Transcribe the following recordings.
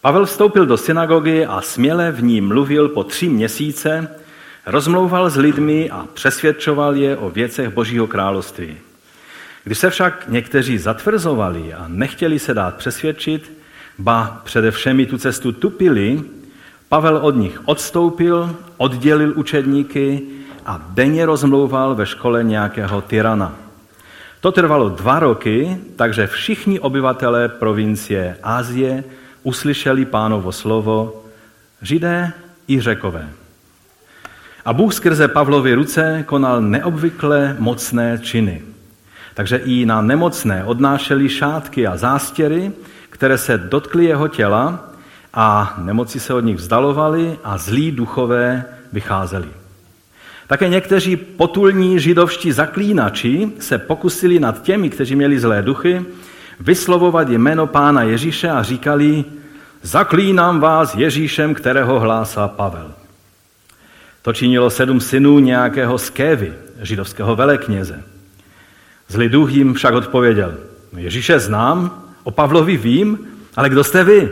Pavel vstoupil do synagogy a směle v ní mluvil po tři měsíce, rozmlouval s lidmi a přesvědčoval je o věcech Božího království. Když se však někteří zatvrzovali a nechtěli se dát přesvědčit, ba především tu cestu tupili, Pavel od nich odstoupil, oddělil učedníky a denně rozmlouval ve škole nějakého tyrana. To trvalo dva roky, takže všichni obyvatelé provincie Ázie uslyšeli pánovo slovo, židé i řekové. A Bůh skrze Pavlovy ruce konal neobvykle mocné činy. Takže i na nemocné odnášeli šátky a zástěry, které se dotkly jeho těla a nemoci se od nich vzdalovaly a zlí duchové vycházeli. Také někteří potulní židovští zaklínači se pokusili nad těmi, kteří měli zlé duchy, vyslovovat jméno pána Ježíše a říkali, zaklínám vás Ježíšem, kterého hlásá Pavel. To činilo sedm synů nějakého Skévy, židovského velekněze. Zlý duch jim však odpověděl, Ježíše znám, o Pavlovi vím, ale kdo jste vy?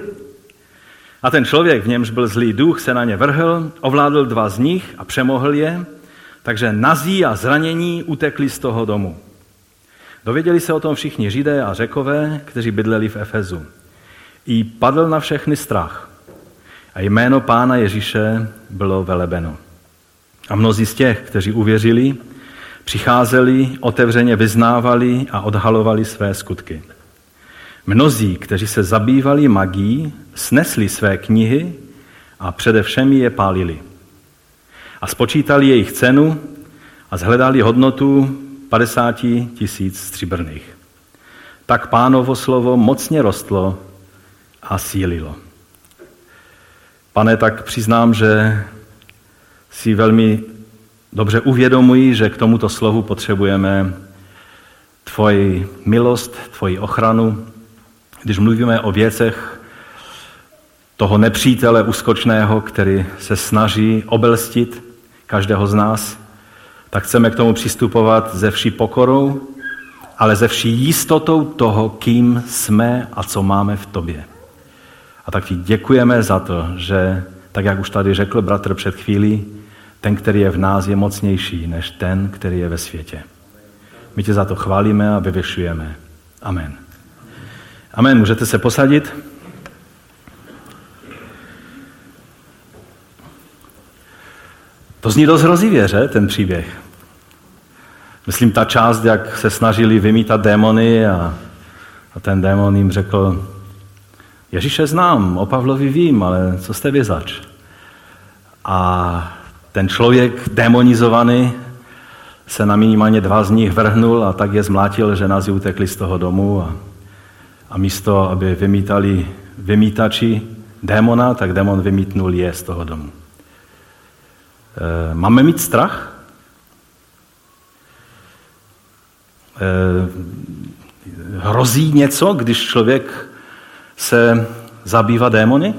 A ten člověk, v němž byl zlý duch, se na ně vrhl, ovládl dva z nich a přemohl je, takže nazí a zranění utekli z toho domu. Dověděli se o tom všichni židé a řekové, kteří bydleli v Efezu. I padl na všechny strach. A jméno pána Ježíše bylo velebeno. A mnozí z těch, kteří uvěřili, přicházeli, otevřeně vyznávali a odhalovali své skutky. Mnozí, kteří se zabývali magií, snesli své knihy a především je pálili. A spočítali jejich cenu a zhledali hodnotu 50 tisíc stříbrných. Tak pánovo slovo mocně rostlo a sílilo. Pane, tak přiznám, že si velmi dobře uvědomuji, že k tomuto slovu potřebujeme tvoji milost, tvoji ochranu, když mluvíme o věcech toho nepřítele uskočného, který se snaží obelstit každého z nás, tak chceme k tomu přistupovat ze vší pokorou, ale ze vší jistotou toho, kým jsme a co máme v tobě. A tak ti děkujeme za to, že, tak jak už tady řekl bratr před chvílí, ten, který je v nás, je mocnější než ten, který je ve světě. My tě za to chválíme a vyvěšujeme. Amen. Amen. Můžete se posadit? To zní dost hrozivě, že, ten příběh. Myslím, ta část, jak se snažili vymítat démony a, a ten démon jim řekl, Ježíše znám, o Pavlovi vím, ale co jste vy zač? A ten člověk demonizovaný se na minimálně dva z nich vrhnul a tak je zmlátil, že nás utekli z toho domu a, a místo, aby vymítali vymítači démona, tak démon vymítnul je z toho domu. E, máme mít strach? E, hrozí něco, když člověk se zabývá démony?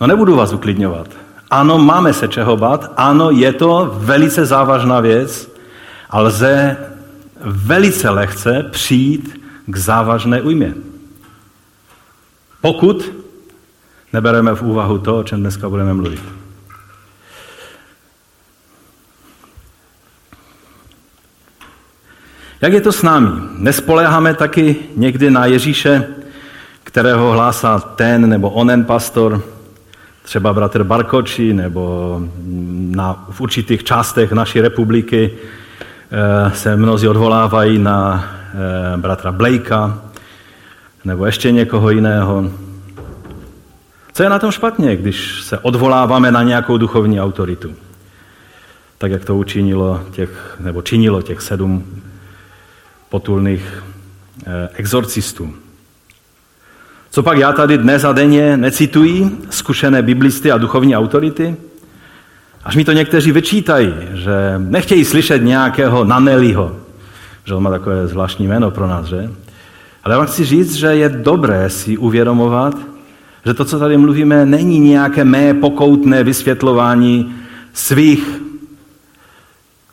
No nebudu vás uklidňovat. Ano, máme se čeho bát, ano, je to velice závažná věc a lze velice lehce přijít k závažné ujmě. Pokud nebereme v úvahu to, o čem dneska budeme mluvit. Jak je to s námi? Nespoléháme taky někdy na Ježíše, kterého hlásá ten nebo onen pastor, třeba bratr Barkoči, nebo na, v určitých částech naší republiky eh, se mnozí odvolávají na eh, bratra Blakea, nebo ještě někoho jiného. Co je na tom špatně, když se odvoláváme na nějakou duchovní autoritu? Tak, jak to učinilo těch, nebo činilo těch sedm potulných eh, exorcistů. Co pak já tady dnes a denně necituji zkušené biblisty a duchovní autority? Až mi to někteří vyčítají, že nechtějí slyšet nějakého Naneliho, že on má takové zvláštní jméno pro nás, že? Ale já vám chci říct, že je dobré si uvědomovat, že to, co tady mluvíme, není nějaké mé pokoutné vysvětlování svých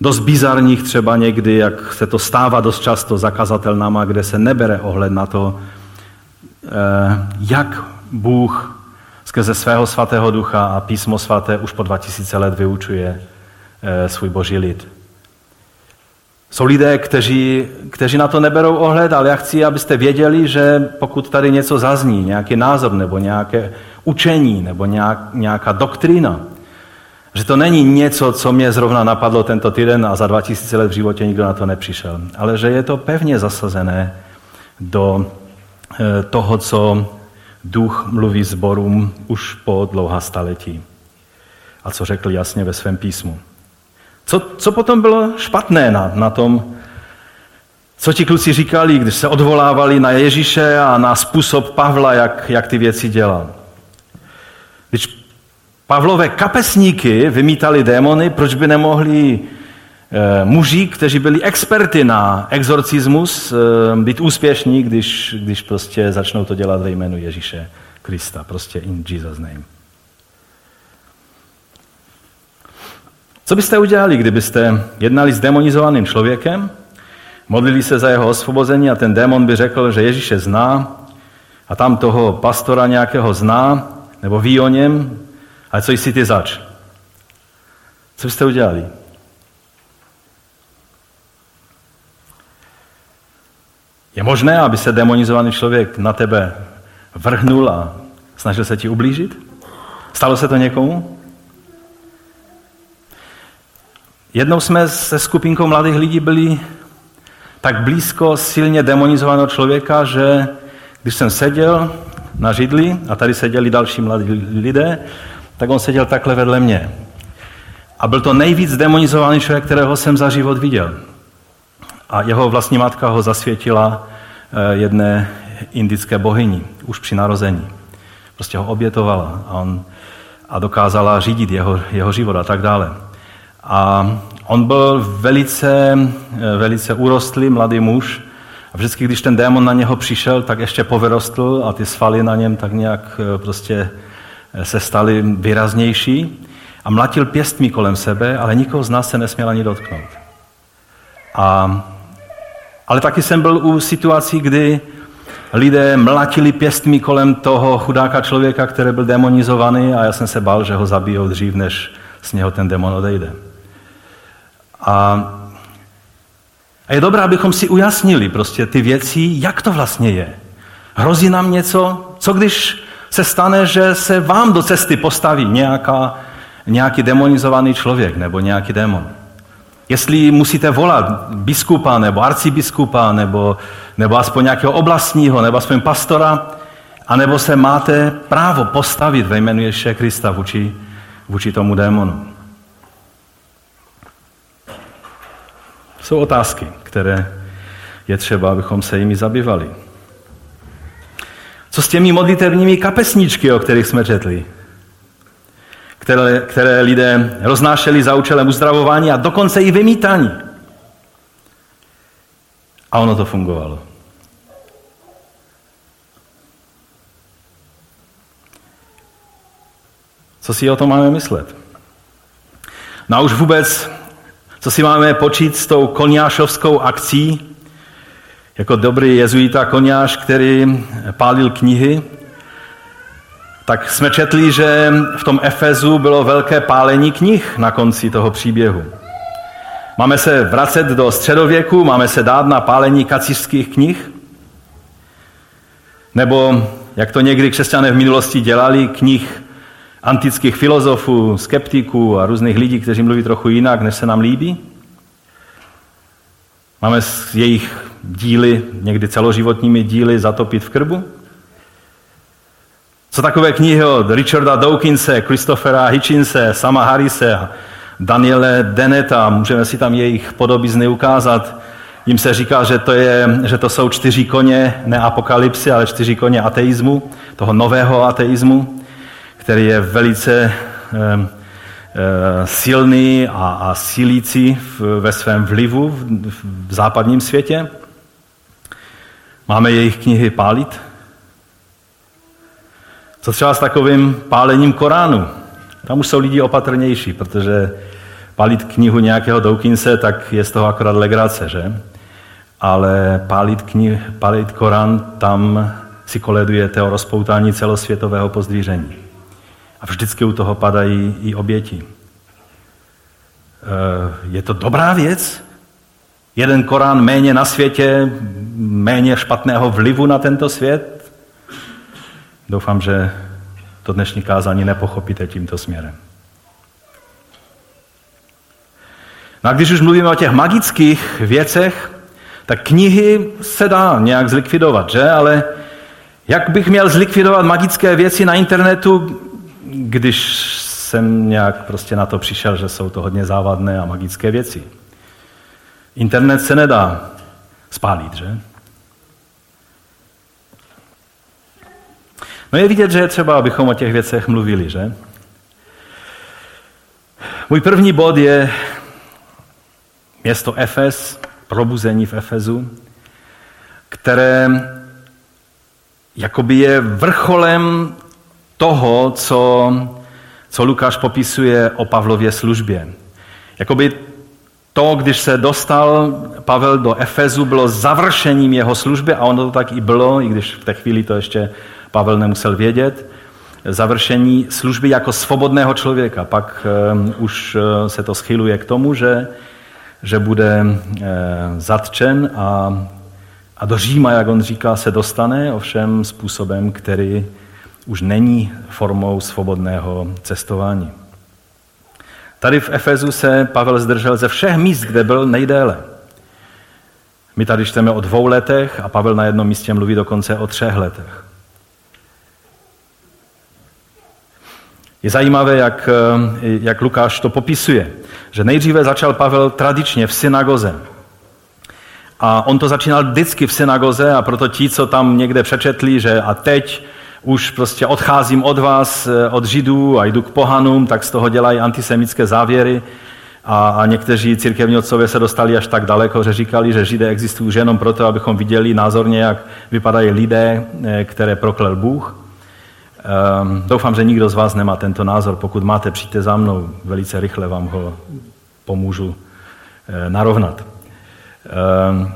dost bizarních třeba někdy, jak se to stává dost často zakazatelnama, kde se nebere ohled na to, jak Bůh skrze svého svatého ducha a písmo svaté už po 2000 let vyučuje eh, svůj boží lid. Jsou lidé, kteří, kteří na to neberou ohled, ale já chci, abyste věděli, že pokud tady něco zazní, nějaký názor nebo nějaké učení nebo nějak, nějaká doktrína, že to není něco, co mě zrovna napadlo tento týden a za 2000 let v životě nikdo na to nepřišel, ale že je to pevně zasazené do eh, toho, co duch mluví zborům už po dlouhá staletí. A co řekl jasně ve svém písmu. Co, co potom bylo špatné na, na tom, co ti kluci říkali, když se odvolávali na Ježíše a na způsob Pavla, jak, jak ty věci dělal? Pavlové kapesníky vymítali démony, proč by nemohli e, muži, kteří byli experty na exorcismus, e, být úspěšní, když, když prostě začnou to dělat ve jménu Ježíše Krista, prostě in Jesus name. Co byste udělali, kdybyste jednali s demonizovaným člověkem, modlili se za jeho osvobození a ten démon by řekl, že Ježíše zná a tam toho pastora nějakého zná, nebo ví o něm, ale co jsi ty zač? Co byste udělali? Je možné, aby se demonizovaný člověk na tebe vrhnul a snažil se ti ublížit? Stalo se to někomu? Jednou jsme se skupinkou mladých lidí byli tak blízko silně demonizovaného člověka, že když jsem seděl na židli a tady seděli další mladí lidé, tak on seděl takhle vedle mě. A byl to nejvíc demonizovaný člověk, kterého jsem za život viděl. A jeho vlastní matka ho zasvětila eh, jedné indické bohyni, už při narození. Prostě ho obětovala a, on, a dokázala řídit jeho, jeho život a tak dále. A on byl velice, eh, velice urostlý mladý muž a vždycky, když ten démon na něho přišel, tak ještě povyrostl a ty svaly na něm tak nějak eh, prostě se staly výraznější a mlatil pěstmi kolem sebe, ale nikoho z nás se nesměl ani dotknout. A, ale taky jsem byl u situací, kdy lidé mlatili pěstmi kolem toho chudáka člověka, který byl demonizovaný a já jsem se bál, že ho zabijou dřív, než z něho ten demon odejde. A, a je dobré, abychom si ujasnili prostě ty věci, jak to vlastně je. Hrozí nám něco? Co když se stane, že se vám do cesty postaví nějaká, nějaký demonizovaný člověk nebo nějaký démon. Jestli musíte volat biskupa nebo arcibiskupa nebo, nebo aspoň nějakého oblastního nebo aspoň pastora, anebo se máte právo postavit ve jménu Ježíše Krista vůči, vůči tomu démonu. Jsou otázky, které je třeba, abychom se jimi zabývali. Co s těmi modlitevními kapesničky, o kterých jsme četli? Které, které lidé roznášeli za účelem uzdravování a dokonce i vymítání. A ono to fungovalo. Co si o tom máme myslet? No a už vůbec, co si máme počít s tou koniášovskou akcí, jako dobrý jezuita koněš, který pálil knihy, tak jsme četli, že v tom Efezu bylo velké pálení knih na konci toho příběhu. Máme se vracet do středověku, máme se dát na pálení kacířských knih? Nebo, jak to někdy křesťané v minulosti dělali, knih antických filozofů, skeptiků a různých lidí, kteří mluví trochu jinak, než se nám líbí? Máme s jejich díly, někdy celoživotními díly zatopit v krbu? Co takové knihy od Richarda Dawkinse, Christophera Hitchinse, Sama Harrise Daniele Deneta, můžeme si tam jejich podobizny ukázat. Jim se říká, že to, je, že to jsou čtyři koně, ne apokalypsy, ale čtyři koně ateismu, toho nového ateismu, který je velice Eh, silný a, a v, ve svém vlivu v, v západním světě. Máme jejich knihy pálit. Co třeba s takovým pálením Koránu? Tam už jsou lidi opatrnější, protože pálit knihu nějakého Dawkinse, tak je z toho akorát legrace, že? Ale pálit, knih, pálit Korán, tam si koledujete o rozpoutání celosvětového pozdvíření. A vždycky u toho padají i oběti. Eh, je to dobrá věc? Jeden Korán méně na světě, méně špatného vlivu na tento svět? Doufám, že to dnešní kázání nepochopíte tímto směrem. No a když už mluvíme o těch magických věcech, tak knihy se dá nějak zlikvidovat, že? Ale jak bych měl zlikvidovat magické věci na internetu, když jsem nějak prostě na to přišel, že jsou to hodně závadné a magické věci. Internet se nedá spálit, že? No je vidět, že je třeba, abychom o těch věcech mluvili, že? Můj první bod je město Efes, probuzení v Efezu, které jakoby je vrcholem toho, co, co Lukáš popisuje o Pavlově službě. Jakoby to, když se dostal Pavel do Efezu, bylo završením jeho služby a ono to tak i bylo, i když v té chvíli to ještě Pavel nemusel vědět, završení služby jako svobodného člověka. Pak um, už uh, se to schyluje k tomu, že, že bude uh, zatčen a, a do Říma, jak on říká, se dostane, ovšem způsobem, který už není formou svobodného cestování. Tady v Efezu se Pavel zdržel ze všech míst, kde byl nejdéle. My tady čteme o dvou letech a Pavel na jednom místě mluví dokonce o třech letech. Je zajímavé, jak, jak Lukáš to popisuje, že nejdříve začal Pavel tradičně v synagoze. A on to začínal vždycky v synagoze a proto ti, co tam někde přečetli, že a teď už prostě odcházím od vás, eh, od židů a jdu k pohanům, tak z toho dělají antisemické závěry. A, a někteří církevní otcové se dostali až tak daleko, že říkali, že židé existují už jenom proto, abychom viděli názorně, jak vypadají lidé, eh, které proklel Bůh. Um, doufám, že nikdo z vás nemá tento názor. Pokud máte, přijďte za mnou, velice rychle vám ho pomůžu eh, narovnat. Um,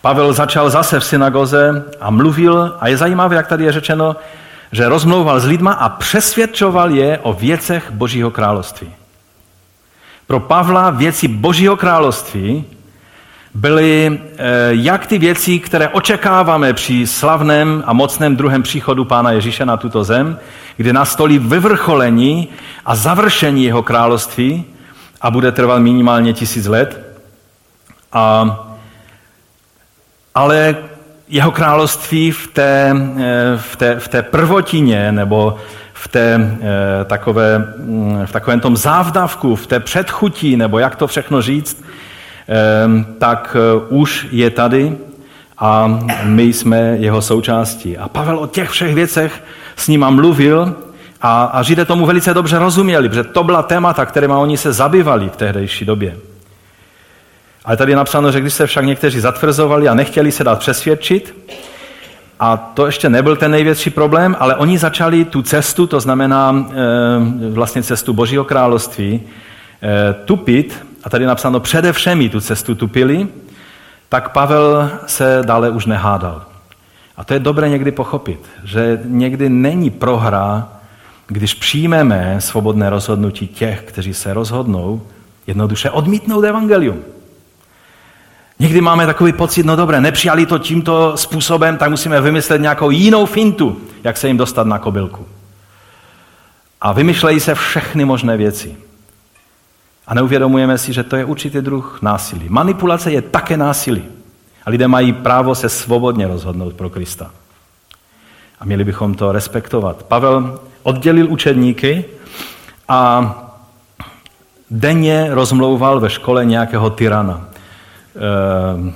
Pavel začal zase v synagoze a mluvil, a je zajímavé, jak tady je řečeno, že rozmlouval s lidma a přesvědčoval je o věcech Božího království. Pro Pavla věci Božího království byly eh, jak ty věci, které očekáváme při slavném a mocném druhém příchodu Pána Ježíše na tuto zem, kdy nastolí vyvrcholení a završení jeho království a bude trvat minimálně tisíc let. A ale jeho království v té, eh, v té, v té prvotině nebo v, té, eh, takové, mm, v takovém tom závdavku, v té předchutí, nebo jak to všechno říct, eh, tak už je tady a my jsme jeho součástí. A Pavel o těch všech věcech s nima mluvil a, a Židé tomu velice dobře rozuměli, protože to byla témata, kterými oni se zabývali v tehdejší době. Ale tady je napsáno, že když se však někteří zatvrzovali a nechtěli se dát přesvědčit, a to ještě nebyl ten největší problém, ale oni začali tu cestu, to znamená e, vlastně cestu Božího království, e, tupit, a tady je napsáno především tu cestu tupili, tak Pavel se dále už nehádal. A to je dobré někdy pochopit, že někdy není prohra, když přijmeme svobodné rozhodnutí těch, kteří se rozhodnou jednoduše odmítnout evangelium. Někdy máme takový pocit, no dobré, nepřijali to tímto způsobem, tak musíme vymyslet nějakou jinou fintu, jak se jim dostat na kobylku. A vymyšlejí se všechny možné věci. A neuvědomujeme si, že to je určitý druh násilí. Manipulace je také násilí. A lidé mají právo se svobodně rozhodnout pro Krista. A měli bychom to respektovat. Pavel oddělil učedníky a denně rozmlouval ve škole nějakého tyrana. Ehm,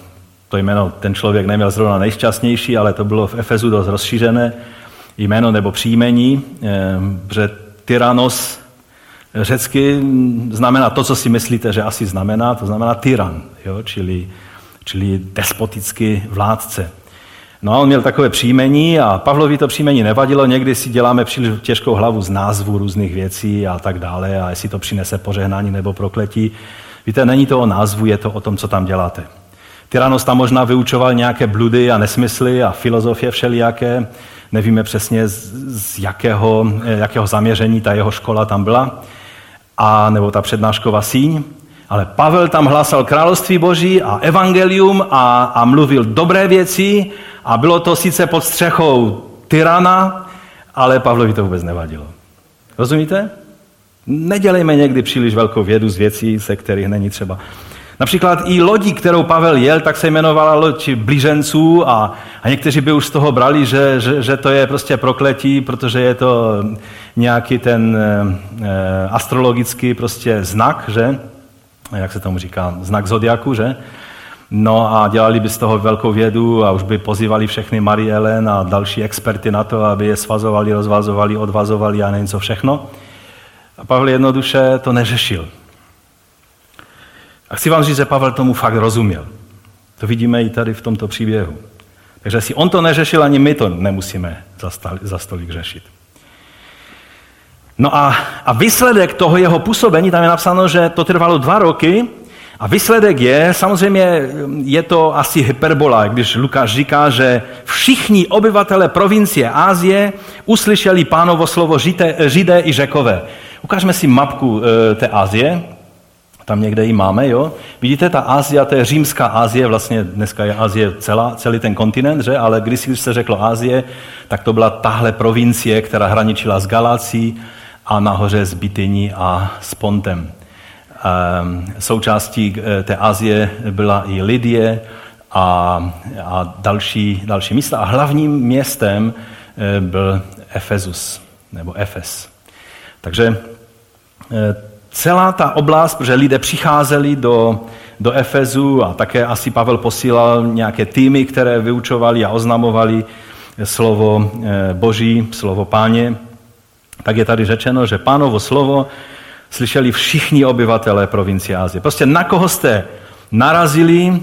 to jméno ten člověk neměl zrovna nejšťastnější, ale to bylo v Efezu dost rozšířené jméno nebo příjmení, ehm, že tyranos řecky znamená to, co si myslíte, že asi znamená, to znamená tyran, jo? Čili, čili despotický vládce. No a on měl takové příjmení a Pavlovi to příjmení nevadilo, někdy si děláme příliš těžkou hlavu z názvu různých věcí a tak dále a jestli to přinese požehnání nebo prokletí. Víte, není to o názvu, je to o tom, co tam děláte. Tyranos tam možná vyučoval nějaké bludy a nesmysly a filozofie všelijaké. Nevíme přesně, z, jakého, jakého zaměření ta jeho škola tam byla, a nebo ta přednášková síň. Ale Pavel tam hlásal království boží a evangelium a, a mluvil dobré věci a bylo to sice pod střechou tyrana, ale Pavlovi to vůbec nevadilo. Rozumíte? Nedělejme někdy příliš velkou vědu z věcí, se kterých není třeba. Například i lodí, kterou Pavel jel, tak se jmenovala loď blíženců a, a někteří by už z toho brali, že, že, že to je prostě prokletí, protože je to nějaký ten e, astrologický prostě znak, že? Jak se tomu říká? Znak zodiaku, že? No a dělali by z toho velkou vědu a už by pozývali všechny Marielen a další experty na to, aby je svazovali, rozvazovali, odvazovali a nevím co všechno. A Pavel jednoduše to neřešil. A chci vám říct, že Pavel tomu fakt rozuměl. To vidíme i tady v tomto příběhu. Takže si on to neřešil, ani my to nemusíme za stolik řešit. No a, a výsledek toho jeho působení, tam je napsáno, že to trvalo dva roky, a výsledek je, samozřejmě je to asi hyperbola, když Lukáš říká, že všichni obyvatele provincie Ázie uslyšeli pánovo slovo židé, židé i řekové. Ukážeme si mapku e, té Ázie, tam někde ji máme, jo? Vidíte, ta Ázie, to je římská Ázie, vlastně dneska je Ázie celá, celý ten kontinent, že? ale když se řeklo Ázie, tak to byla tahle provincie, která hraničila s Galácí a nahoře s Bityní a s Pontem. Ehm, součástí eh, té Azie byla i Lydie a, a další, další místa. A hlavním městem eh, byl Efezus, nebo Efes. Takže eh, celá ta oblast, protože lidé přicházeli do, do Efezu a také asi Pavel posílal nějaké týmy, které vyučovali a oznamovali slovo Boží, slovo Páně, tak je tady řečeno, že pánovo slovo slyšeli všichni obyvatelé provincie Azie. Prostě na koho jste narazili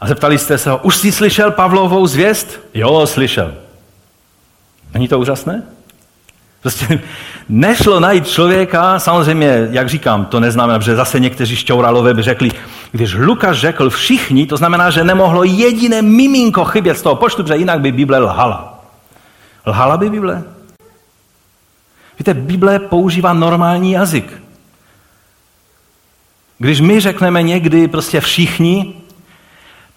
a zeptali jste se ho, už jsi slyšel Pavlovou zvěst? Jo, slyšel. Není to úžasné? Prostě nešlo najít člověka, samozřejmě, jak říkám, to neznamená, že zase někteří šťouralové by řekli, když Lukáš řekl všichni, to znamená, že nemohlo jediné miminko chybět z toho počtu, protože jinak by Bible lhala. Lhala by Bible? Víte, Bible používá normální jazyk. Když my řekneme někdy prostě všichni,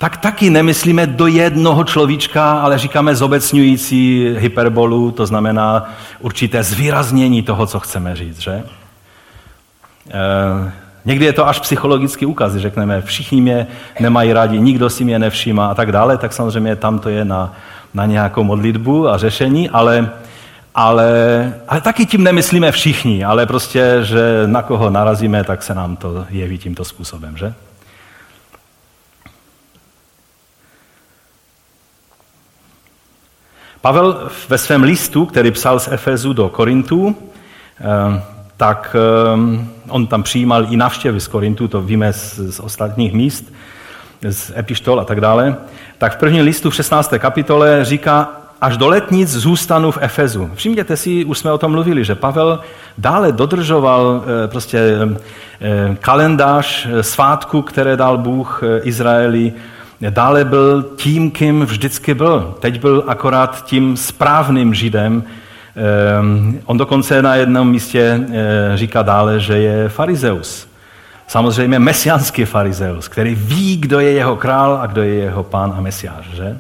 tak taky nemyslíme do jednoho človíčka, ale říkáme zobecňující hyperbolu, to znamená určité zvýraznění toho, co chceme říct, že? E, někdy je to až psychologický úkaz, řekneme, všichni mě nemají rádi, nikdo si mě nevšímá a tak dále, tak samozřejmě tam to je na, na nějakou modlitbu a řešení, ale ale, ale taky tím nemyslíme všichni, ale prostě, že na koho narazíme, tak se nám to jeví tímto způsobem, že? Pavel ve svém listu, který psal z Efezu do Korintu, eh, tak eh, on tam přijímal i navštěvy z Korintu, to víme z, z ostatních míst, z epištol a tak dále, tak v prvním listu v 16. kapitole říká, až do letnic zůstanu v Efezu. Všimněte si, už jsme o tom mluvili, že Pavel dále dodržoval eh, prostě kalendář svátku, které dal Bůh Izraeli. Dále byl tím, kým vždycky byl. Teď byl akorát tím správným židem. On dokonce na jednom místě říká dále, že je farizeus. Samozřejmě mesianský farizeus, který ví, kdo je jeho král a kdo je jeho pán a mesiáš. Že?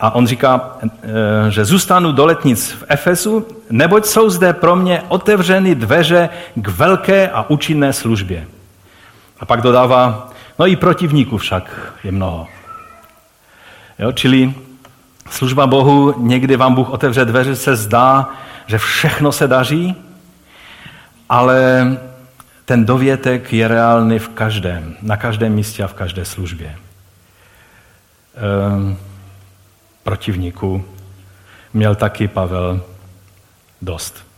A on říká, eh, že zůstanu do letnic v Efesu, neboť jsou zde pro mě otevřeny dveře k velké a účinné službě. A pak dodává, no i protivníků však je mnoho. Jo, čili služba Bohu, někdy vám Bůh otevře dveře, se zdá, že všechno se daří, ale ten dovětek je reálný v každém, na každém místě a v každé službě. Um, protivníků měl taky Pavel dost.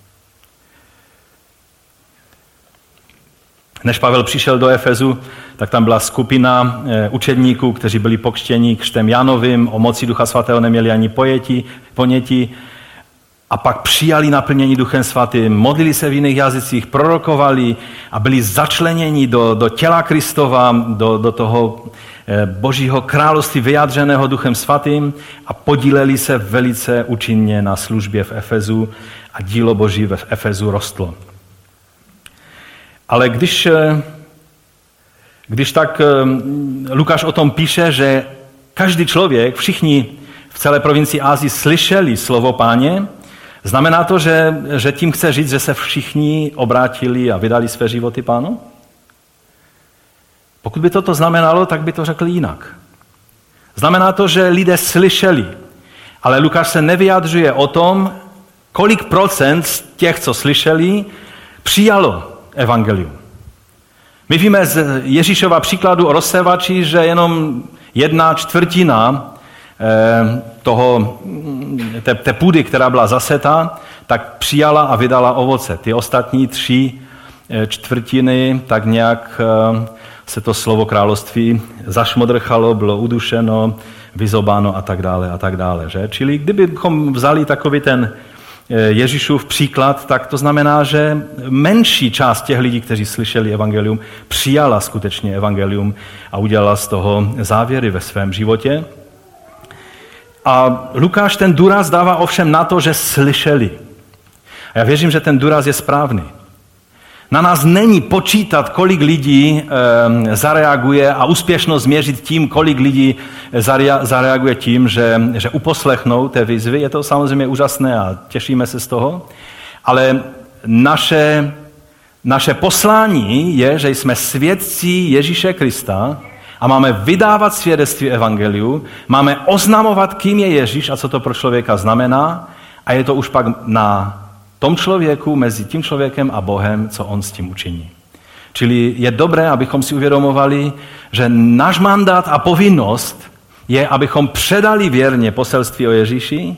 Než Pavel přišel do Efezu, tak tam byla skupina eh, učedníků, kteří byli pokštěni křtem Janovým, o moci Ducha Svatého neměli ani pojetí, ponětí, a pak přijali naplnění Duchem Svatým, modlili se v jiných jazycích, prorokovali a byli začleněni do, do těla Kristova, do, do toho eh, Božího království vyjádřeného Duchem Svatým a podíleli se velice účinně na službě v Efezu a dílo Boží v Efezu rostlo. Ale když, eh, když tak Lukáš o tom píše, že každý člověk, všichni v celé provincii Ázii slyšeli slovo páně, znamená to, že, že tím chce říct, že se všichni obrátili a vydali své životy pánu? Pokud by toto znamenalo, tak by to řekl jinak. Znamená to, že lidé slyšeli, ale Lukáš se nevyjadřuje o tom, kolik procent z těch, co slyšeli, přijalo evangelium. My víme z Ježíšova příkladu o rozsevači, že jenom jedna čtvrtina eh, toho, té, té půdy, která byla zaseta, tak přijala a vydala ovoce. Ty ostatní tři eh, čtvrtiny tak nějak eh, se to slovo království zašmodrchalo, bylo udušeno, vyzobáno a tak dále a tak dále. Že? Čili kdybychom vzali takový ten Ježíšův příklad, tak to znamená, že menší část těch lidí, kteří slyšeli evangelium, přijala skutečně evangelium a udělala z toho závěry ve svém životě. A Lukáš ten důraz dává ovšem na to, že slyšeli. A já věřím, že ten důraz je správný. Na nás není počítat, kolik lidí e, zareaguje a úspěšnost změřit tím, kolik lidí zareaguje tím, že, že uposlechnou té výzvy. Je to samozřejmě úžasné a těšíme se z toho. Ale naše, naše poslání je, že jsme svědci Ježíše Krista a máme vydávat svědectví Evangeliu, máme oznamovat, kým je Ježíš a co to pro člověka znamená a je to už pak na tom člověku, mezi tím člověkem a Bohem, co on s tím učiní. Čili je dobré, abychom si uvědomovali, že náš mandát a povinnost je, abychom předali věrně poselství o Ježíši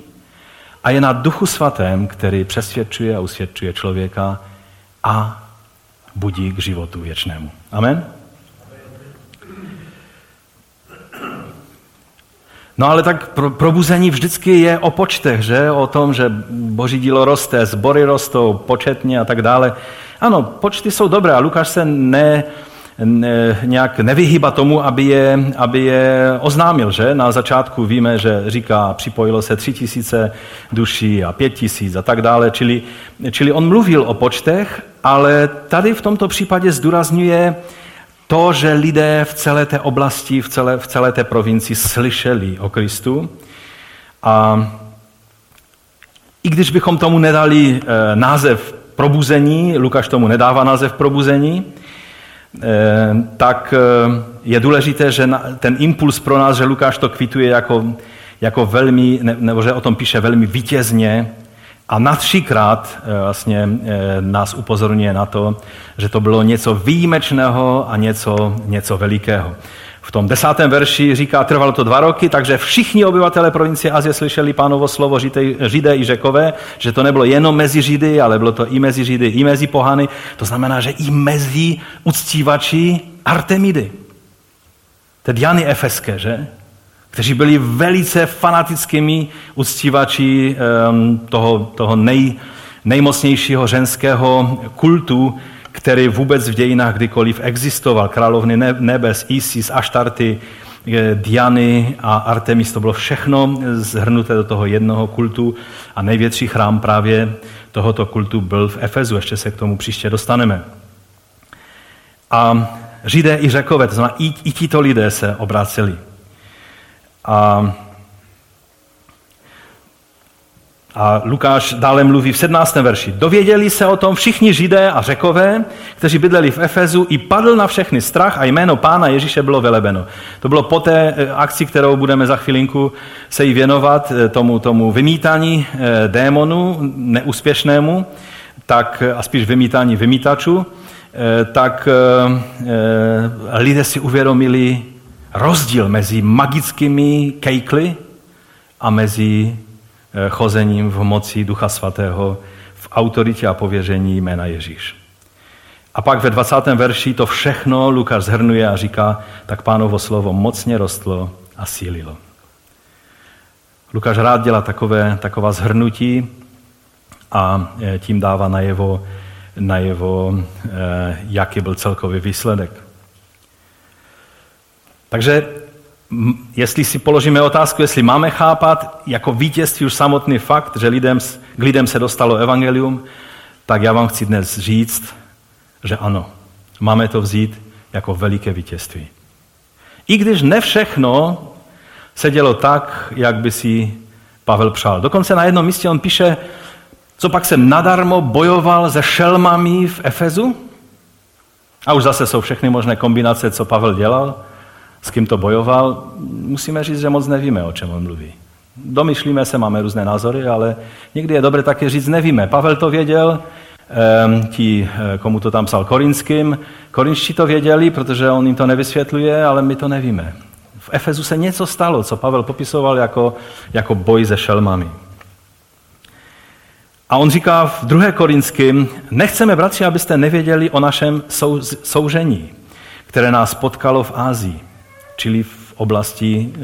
a je na duchu svatém, který přesvědčuje a usvědčuje člověka a budí k životu věčnému. Amen? No ale tak probuzení vždycky je o počtech, že? O tom, že boží dílo roste, sbory rostou početně a tak dále. Ano, počty jsou dobré a Lukáš se ne, ne, nějak nevyhýba tomu, aby je, aby je oznámil, že? Na začátku víme, že říká, připojilo se tři tisíce duší a pět tisíc a tak dále, čili, čili on mluvil o počtech, ale tady v tomto případě zdůrazňuje, to, že lidé v celé té oblasti, v celé, v celé té provincii slyšeli o Kristu. A i když bychom tomu nedali e, název probuzení, Lukáš tomu nedává název probuzení, e, tak e, je důležité, že ten impuls pro nás, že Lukáš to kvituje jako, jako velmi, ne, nebo že o tom píše velmi vítězně, a na třikrát eh, vlastně eh, nás upozorňuje na to, že to bylo něco výjimečného a něco, něco velikého. V tom desátém verši říká, trvalo to dva roky, takže všichni obyvatelé provincie Azie slyšeli pánovo slovo židé, i řekové, že to nebylo jenom mezi židy, ale bylo to i mezi židy, i mezi pohany. To znamená, že i mezi uctívači Artemidy. Tedy Jany Efeské, že? Kteří byli velice fanatickými uctívači ehm, toho, toho nej, nejmocnějšího ženského kultu, který vůbec v dějinách kdykoliv existoval. Královny nebes, Isis, Aštarty, eh, Diany a Artemis, to bylo všechno zhrnuté do toho jednoho kultu a největší chrám právě tohoto kultu byl v Efezu, ještě se k tomu příště dostaneme. A Židé i řekové, to znamená i, i tito lidé se obraceli. A, a Lukáš dále mluví v 17. verši. Dověděli se o tom všichni židé a řekové, kteří bydleli v Efezu, i padl na všechny strach a jméno pána Ježíše bylo velebeno. To bylo po té eh, akci, kterou budeme za chvilinku se jí věnovat, eh, tomu, tomu vymítání eh, démonu neúspěšnému, tak, a spíš vymítání vymítačů, tak lidé si uvědomili, rozdíl mezi magickými kejkly a mezi eh, chozením v moci Ducha Svatého v autoritě a pověření jména Ježíš. A pak ve 20. verši to všechno Lukáš zhrnuje a říká, tak pánovo slovo mocně rostlo a sílilo. Lukáš rád dělá takové, taková zhrnutí a eh, tím dává najevo, najevo, eh, jaký byl celkový výsledek. Takže jestli si položíme otázku, jestli máme chápat jako vítězství už samotný fakt, že lidem, k lidem se dostalo evangelium, tak já vám chci dnes říct, že ano, máme to vzít jako veliké vítězství. I když ne všechno se dělo tak, jak by si Pavel přál. Dokonce na jednom místě on píše, co pak jsem nadarmo bojoval se šelmami v Efezu. A už zase jsou všechny možné kombinace, co Pavel dělal, s kým to bojoval. Musíme říct, že moc nevíme, o čem on mluví. Domyšlíme se, máme různé názory, ale někdy je dobré také říct, nevíme. Pavel to věděl, ti, eh, komu to tam psal korinským. Korinští to věděli, protože on jim to nevysvětluje, ale my to nevíme. V Efezu se něco stalo, co Pavel popisoval jako, jako boj se šelmami. A on říká v 2. Korinským, nechceme, bratři, abyste nevěděli o našem sou, soužení, které nás potkalo v Ázii, čili v oblasti, eh,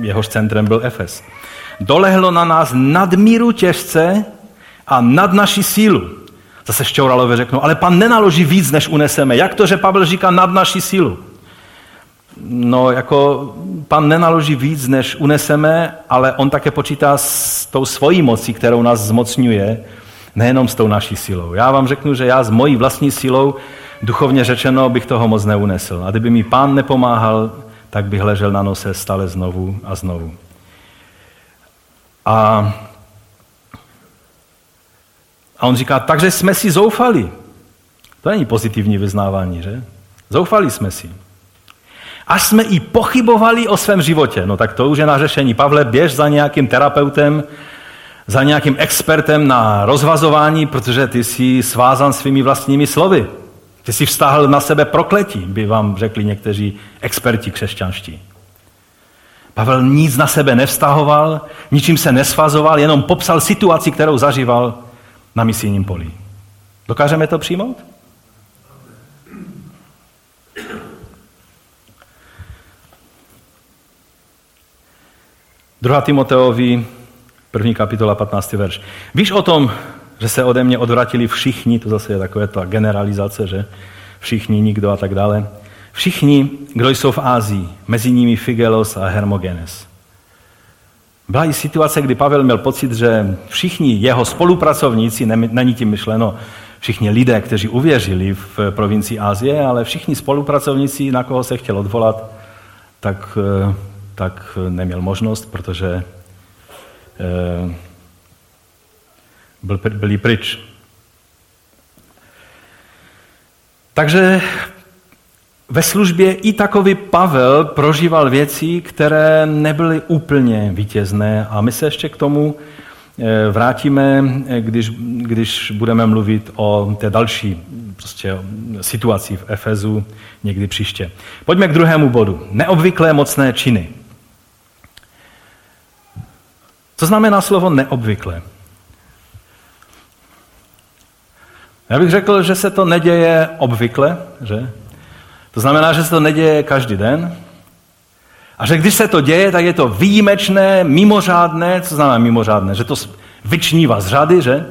jehož centrem byl Efes. Dolehlo na nás nadmíru těžce a nad naši sílu. Zase šťouralové řeknou, ale pan nenaloží víc, než uneseme. Jak to, že Pavel říká nad naši sílu? No, jako pan nenaloží víc, než uneseme, ale on také počítá s tou svojí mocí, kterou nás zmocňuje, nejenom s tou naší silou. Já vám řeknu, že já s mojí vlastní silou, duchovně řečeno, bych toho moc neunesl. A kdyby mi pán nepomáhal, tak bych ležel na nose stále znovu a znovu. A, a on říká, takže jsme si zoufali. To není pozitivní vyznávání, že? Zoufali jsme si. Až jsme i pochybovali o svém životě. No tak to už je na řešení. Pavle, běž za nějakým terapeutem, za nějakým expertem na rozvazování, protože ty jsi svázan svými vlastními slovy. Ty jsi vztáhl na sebe prokletí, by vám řekli někteří experti křesťanští. Pavel nic na sebe nevztahoval, ničím se nesvazoval, jenom popsal situaci, kterou zažíval na misijním poli. Dokážeme to přijmout? 2. Timoteovi, první kapitola, 15. verš. Víš o tom, že se ode mě odvratili všichni, to zase je takové ta generalizace, že všichni, nikdo a tak dále. Všichni, kdo jsou v Ázii, mezi nimi Figelos a Hermogenes. Byla i situace, kdy Pavel měl pocit, že všichni jeho spolupracovníci, není tím myšleno všichni lidé, kteří uvěřili v provincii Asie, ale všichni spolupracovníci, na koho se chtěl odvolat, tak eh, tak neměl možnost, protože eh, byl, byli pryč. Takže ve službě i takový Pavel prožíval věci, které nebyly úplně vítězné a my se ještě k tomu eh, vrátíme, když, když budeme mluvit o té další prostě situaci v Efezu někdy příště. Pojďme k druhému bodu. Neobvyklé mocné činy. Co znamená slovo neobvykle? Já bych řekl, že se to neděje obvykle, že? To znamená, že se to neděje každý den. A že když se to děje, tak je to výjimečné, mimořádné. Co znamená mimořádné? Že to vyčnívá z řady, že?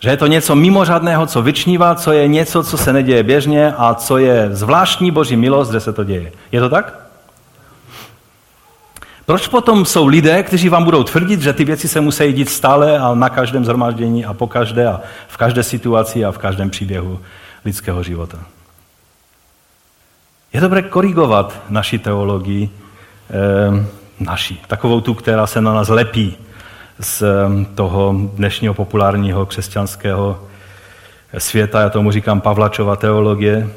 Že je to něco mimořádného, co vyčnívá, co je něco, co se neděje běžně a co je zvláštní boží milost, že se to děje. Je to tak? Proč potom jsou lidé, kteří vám budou tvrdit, že ty věci se musí dít stále a na každém zhromáždění a po každé a v každé situaci a v každém příběhu lidského života? Je dobré korigovat naši teologii, eh, naši, takovou tu, která se na nás lepí z ehm, toho dnešního populárního křesťanského světa, já tomu říkám Pavlačova teologie,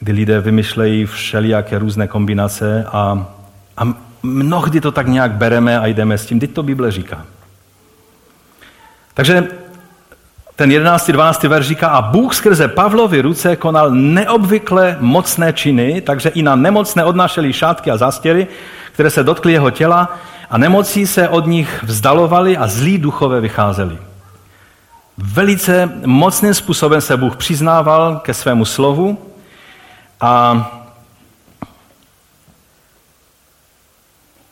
kdy lidé vymyšlejí všelijaké různé kombinace a, a mnohdy to tak nějak bereme a jdeme s tím. Teď to Bible říká. Takže ten 11. 12. verš říká, a Bůh skrze Pavlovy ruce konal neobvykle mocné činy, takže i na nemocné odnášeli šátky a zastěry, které se dotkly jeho těla a nemocí se od nich vzdalovali a zlí duchové vycházeli. Velice mocným způsobem se Bůh přiznával ke svému slovu a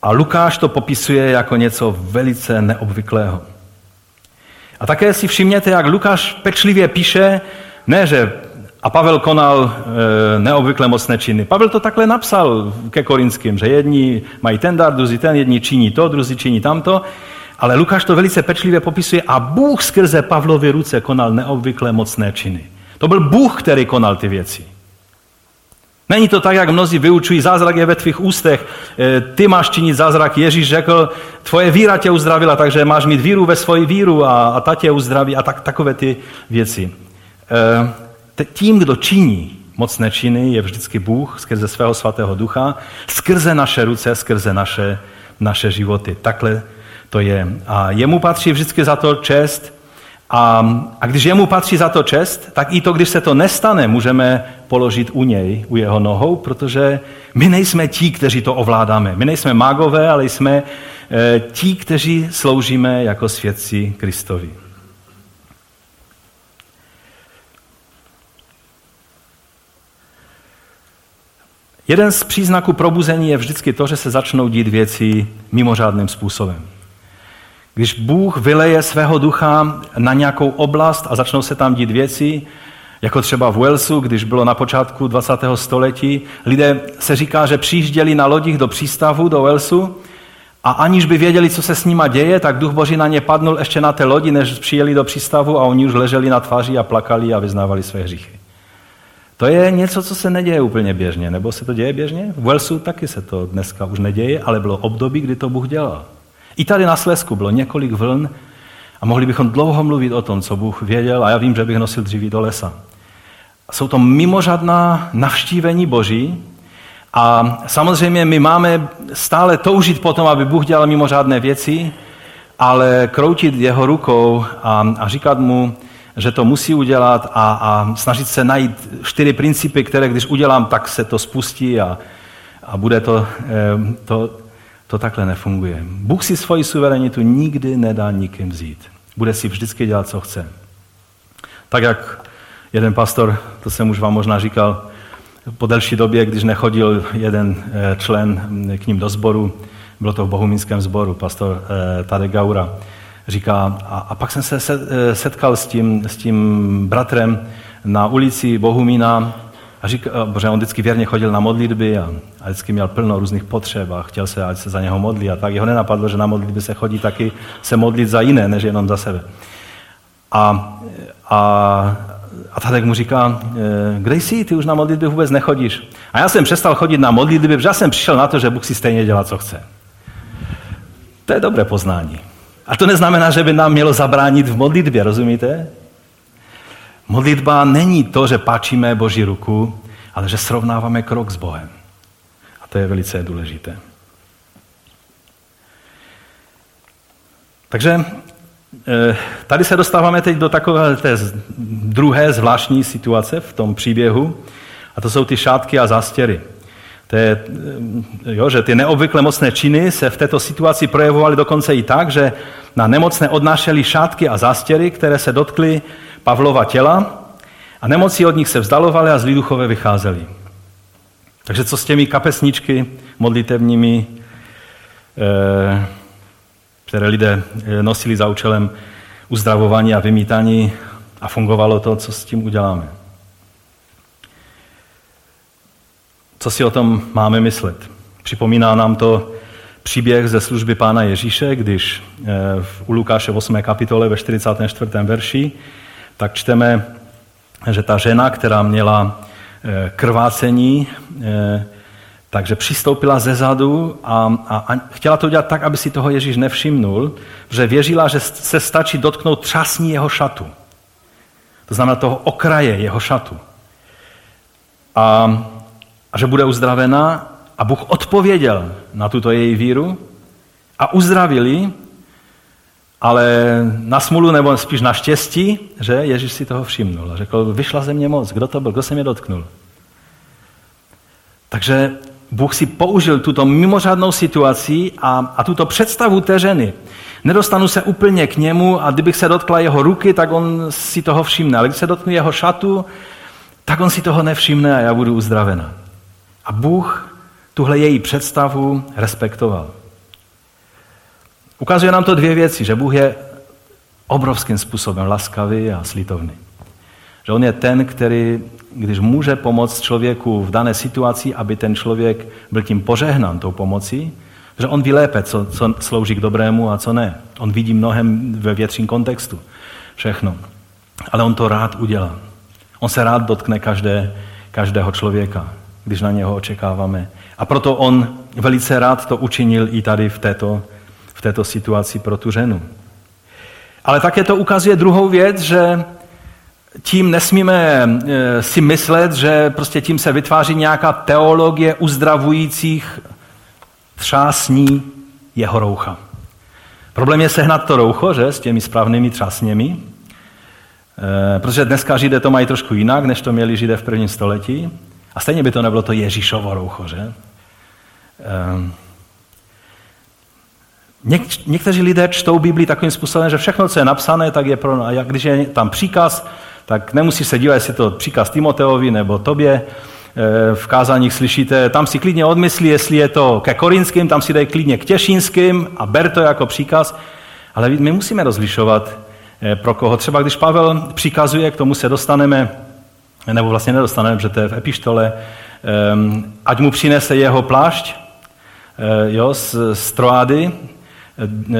A Lukáš to popisuje jako něco velice neobvyklého. A také si všimněte, jak Lukáš pečlivě píše, ne, že a Pavel konal e, neobvykle mocné činy. Pavel to takhle napsal ke Korinským, že jedni mají ten dar, druzí ten, jedni činí to, druzí činí tamto. Ale Lukáš to velice pečlivě popisuje a Bůh skrze Pavlovy ruce konal neobvykle mocné činy. To byl Bůh, který konal ty věci. Není to tak, jak mnozí vyučují, zázrak je ve tvých ústech, e, ty máš činit zázrak. Ježíš řekl, tvoje víra tě uzdravila, takže máš mít víru ve svoji víru a, a ta tě uzdraví a tak, takové ty věci. E, tím, kdo činí mocné činy, je vždycky Bůh skrze svého svatého ducha, skrze naše ruce, skrze naše, naše životy. Takhle to je. A jemu patří vždycky za to čest. A, a když jemu patří za to čest, tak i to, když se to nestane, můžeme položit u něj, u jeho nohou, protože my nejsme ti, kteří to ovládáme. My nejsme mágové, ale jsme e, ti, kteří sloužíme jako svědci Kristovi. Jeden z příznaků probuzení je vždycky to, že se začnou dít věci mimořádným způsobem. Když Bůh vyleje svého ducha na nějakou oblast a začnou se tam dít věci, jako třeba v Walesu, když bylo na počátku 20. století, lidé se říká, že přijížděli na lodích do přístavu, do Walesu, a aniž by věděli, co se s nima děje, tak duch Boží na ně padnul ještě na té lodi, než přijeli do přístavu a oni už leželi na tváři a plakali a vyznávali své hříchy. To je něco, co se neděje úplně běžně, nebo se to děje běžně? V Walesu taky se to dneska už neděje, ale bylo období, kdy to Bůh dělal. I tady na Slesku bylo několik vln a mohli bychom dlouho mluvit o tom, co Bůh věděl a já vím, že bych nosil dříví do lesa. Jsou to mimořádná navštívení Boží a samozřejmě my máme stále toužit potom, aby Bůh dělal mimořádné věci, ale kroutit jeho rukou a, a říkat mu, že to musí udělat a, a snažit se najít čtyři principy, které když udělám, tak se to spustí a, a bude to, eh, to, to takhle nefunguje. Bůh si svoji suverenitu nikdy nedá nikým vzít. Bude si vždycky dělat, co chce. Tak jak jeden pastor, to jsem už vám možná říkal, po delší době, když nechodil jeden eh, člen k ním do sboru, bylo to v bohumínském sboru, pastor eh, Tadek Gaura, říká, a, a pak jsem se eh, setkal s tím, s tím bratrem na ulici Bohumína a říká, protože on vždycky věrně chodil na modlitby a, a vždycky měl plno různých potřeb a chtěl se, ať se za něho modlí a tak. Jeho nenapadlo, že na modlitby se chodí taky se modlit za jiné, než jenom za sebe. A, a, a Tadek mu říká, e, kde jsi, ty už na modlitby vůbec nechodíš. A já jsem přestal chodit na modlitby, protože já jsem přišel na to, že Bůh si stejně dělá, co chce. To je dobré poznání. A to neznamená, že by nám mělo zabránit v modlitbě, rozumíte? Modlitba není to, že páčíme Boží ruku, ale že srovnáváme krok s Bohem. A to je velice důležité. Takže eh, tady se dostáváme teď do takové té druhé zvláštní situace v tom příběhu, a to jsou ty šátky a zástěry. To je, eh, jo, že ty neobvykle mocné činy se v této situaci projevovaly dokonce i tak, že na nemocné odnášely šátky a zástěry, které se dotkly Pavlova těla a nemoci od nich se vzdalovaly a zlí duchové vycházeli. Takže co s těmi kapesničky modlitevními, eh, které lidé eh, nosili za účelem uzdravování a vymítání a fungovalo to, co s tím uděláme. Co si o tom máme myslet? Připomíná nám to příběh ze služby pána Ježíše, když eh, u Lukáše v 8. kapitole ve 44. verši tak čteme, že ta žena, která měla eh, krvácení, eh, takže přistoupila ze zadu a, a, a chtěla to dělat tak, aby si toho Ježíš nevšimnul, že věřila, že se stačí dotknout třasní jeho šatu. To znamená toho okraje jeho šatu. A, a že bude uzdravena a Bůh odpověděl na tuto její víru a uzdravili ale na smulu nebo spíš na štěstí, že Ježíš si toho všimnul a řekl, vyšla ze mě moc, kdo to byl, kdo se mě dotknul. Takže Bůh si použil tuto mimořádnou situaci a, a tuto představu té ženy. Nedostanu se úplně k němu a kdybych se dotkla jeho ruky, tak on si toho všimne. Ale když se dotknu jeho šatu, tak on si toho nevšimne a já budu uzdravena. A Bůh tuhle její představu respektoval. Ukazuje nám to dvě věci, že Bůh je obrovským způsobem laskavý a slitovný. Že on je ten, který když může pomoct člověku v dané situaci, aby ten člověk byl tím požehnán tou pomocí, že on ví lépe, co, co slouží k dobrému a co ne. On vidí mnohem ve větším kontextu všechno. Ale on to rád udělá. On se rád dotkne každé, každého člověka, když na něho očekáváme. A proto on velice rád to učinil i tady v této, v této situaci pro tu ženu. Ale také to ukazuje druhou věc, že tím nesmíme e, si myslet, že prostě tím se vytváří nějaká teologie uzdravujících třásní jeho roucha. Problém je sehnat to roucho, že, s těmi správnými třásněmi, e, protože dneska Židé to mají trošku jinak, než to měli Židé v prvním století. A stejně by to nebylo to Ježíšovo roucho, že? E, Něk, někteří lidé čtou Bibli takovým způsobem, že všechno, co je napsané, tak je pro... A když je tam příkaz, tak nemusí se dívat, jestli to příkaz Timoteovi nebo tobě. E, v kázáních slyšíte, tam si klidně odmyslí, jestli je to ke korinským, tam si dají klidně k těšínským a ber to jako příkaz. Ale my musíme rozlišovat, e, pro koho. Třeba když Pavel přikazuje, k tomu se dostaneme, nebo vlastně nedostaneme, protože to je v epištole, ať mu přinese jeho plášť, e, jo, z, z Troády,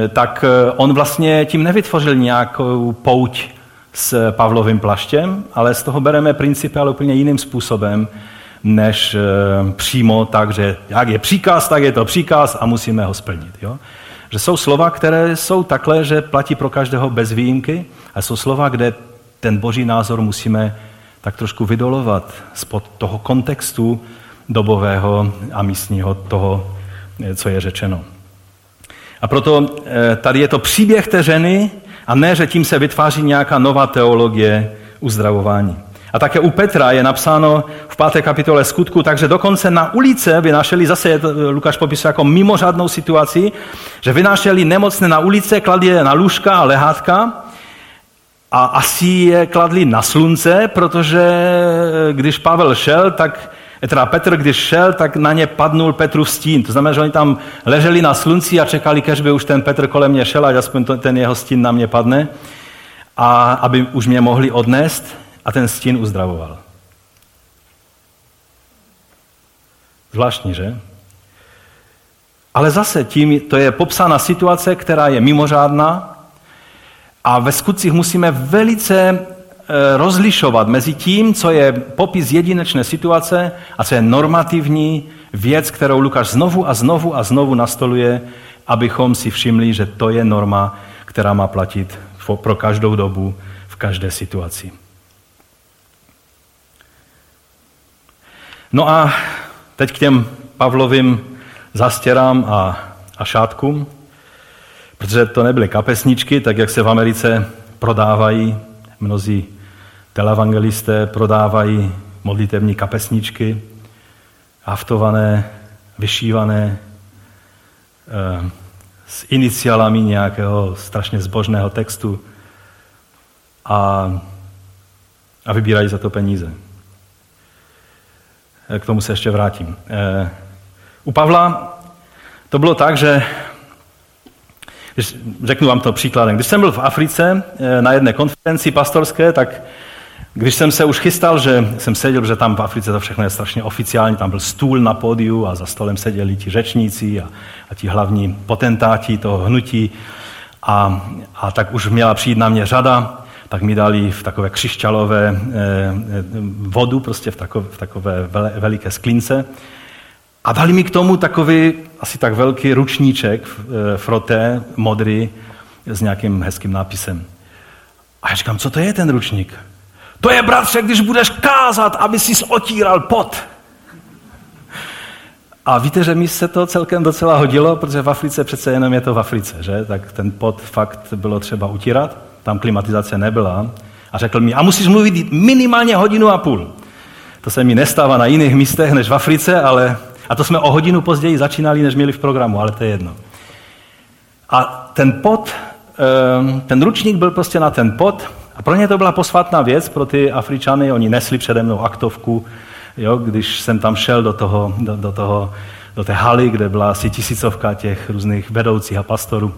tak on vlastně tím nevytvořil nějakou pouť s Pavlovým plaštěm, ale z toho bereme principy ale úplně jiným způsobem, než eh, přímo tak, že jak je příkaz, tak je to příkaz a musíme ho splnit. Jo? Že jsou slova, které jsou takhle, že platí pro každého bez výjimky, a jsou slova, kde ten boží názor musíme tak trošku vydolovat spod toho kontextu dobového a místního toho, eh, co je řečeno. A proto eh, tady je to příběh té ženy, a ne, že tím se vytváří nějaká nová teologie uzdravování. A také u Petra je napsáno v páté kapitole skutku, takže dokonce na ulice vynášeli, zase je to, Lukáš popisuje jako mimořádnou situaci, že vynášeli nemocné na ulice, kladli je na lůžka a lehátka a asi je kladli na slunce, protože když Pavel šel, tak teda Petr, když šel, tak na ně padnul Petrův stín. To znamená, že oni tam leželi na slunci a čekali, kež by už ten Petr kolem mě šel, ať aspoň ten jeho stín na mě padne, a aby už mě mohli odnést a ten stín uzdravoval. Zvláštní, že? Ale zase tím, to je popsána situace, která je mimořádná a ve skutcích musíme velice Eh, rozlišovat mezi tím, co je popis jedinečné situace a co je normativní věc, kterou Lukáš znovu a znovu a znovu nastoluje, abychom si všimli, že to je norma, která má platit pro každou dobu, v každé situaci. No a teď k těm Pavlovým zastěrám a, a šátkům, protože to nebyly kapesničky, tak jak se v Americe prodávají mnozí televangelisté prodávají modlitevní kapesničky, haftované, vyšívané, eh, s iniciálami nějakého strašně zbožného textu a, a vybírají za to peníze. Eh, k tomu se ještě vrátím. Eh, u Pavla to bylo tak, že řeknu vám to příkladem. Když jsem byl v Africe na jedné konferenci pastorské, tak když jsem se už chystal, že jsem seděl, že tam v Africe to všechno je strašně oficiální, tam byl stůl na pódiu a za stolem seděli ti řečníci a, a ti hlavní potentáti toho hnutí a, a tak už měla přijít na mě řada, tak mi dali v takové křišťalové eh, eh vodu, prostě v takové, v takové veliké sklince. A dali mi k tomu takový asi tak velký ručníček, eh, froté, modrý, s nějakým hezkým nápisem. A já říkám, co to je ten ručník? To je, bratře, když budeš kázat, aby si otíral pot. A víte, že mi se to celkem docela hodilo, protože v Africe přece jenom je to v Africe, že? Tak ten pot fakt bylo třeba utírat, tam klimatizace nebyla. A řekl mi, a musíš mluvit minimálně hodinu a půl. To se mi nestává na jiných místech než v Africe, ale... A to jsme o hodinu později začínali, než měli v programu, ale to je jedno. A ten pot, ehm, ten ručník byl prostě na ten pot a pro ně to byla posvátná věc, pro ty Afričany, oni nesli přede mnou aktovku, jo, když jsem tam šel do, toho, do, do, toho, do té haly, kde byla asi tisícovka těch různých vedoucích a pastorů.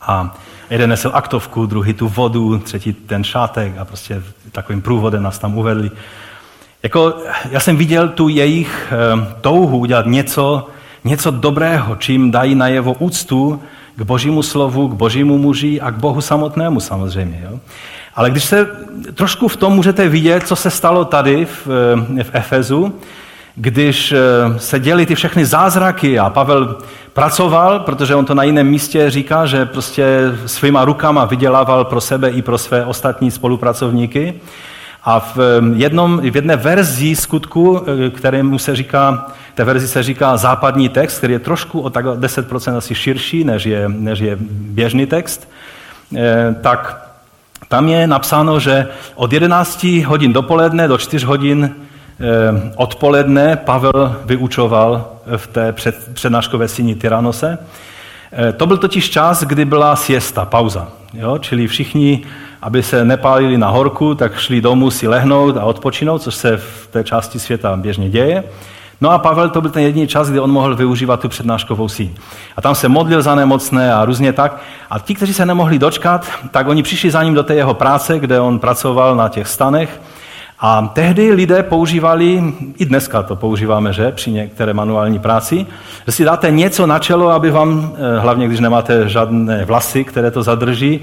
A jeden nesl aktovku, druhý tu vodu, třetí ten šátek a prostě takovým průvodem nás tam uvedli. Jako, já jsem viděl tu jejich eh, touhu udělat něco, něco dobrého, čím dají najevo úctu k božímu slovu, k božímu muži a k Bohu samotnému samozřejmě. Jo? Ale když se trošku v tom můžete vidět, co se stalo tady v, eh, v Efezu, když eh, se děli ty všechny zázraky a Pavel pracoval, protože on to na jiném místě říká, že prostě svýma rukama vydělával pro sebe i pro své ostatní spolupracovníky. A v, jednom, v jedné verzi skutku, eh, kterému se říká, té verzi se říká západní text, který je trošku o tak 10% asi širší, než je, než je běžný text, eh, tak tam je napsáno, že od 11 hodin dopoledne do 4 hodin eh, odpoledne Pavel vyučoval v té před, přednáškové síni Tyranose. To byl totiž čas, kdy byla siesta, pauza. Jo? Čili všichni aby se nepálili na horku, tak šli domů si lehnout a odpočinout, což se v té části světa běžně děje. No a Pavel to byl ten jediný čas, kdy on mohl využívat tu přednáškovou síň. A tam se modlil za nemocné a různě tak. A ti, kteří se nemohli dočkat, tak oni přišli za ním do té jeho práce, kde on pracoval na těch stanech. A tehdy lidé používali, i dneska to používáme, že, při některé manuální práci, že si dáte něco na čelo, aby vám, eh, hlavně když nemáte žádné vlasy, které to zadrží,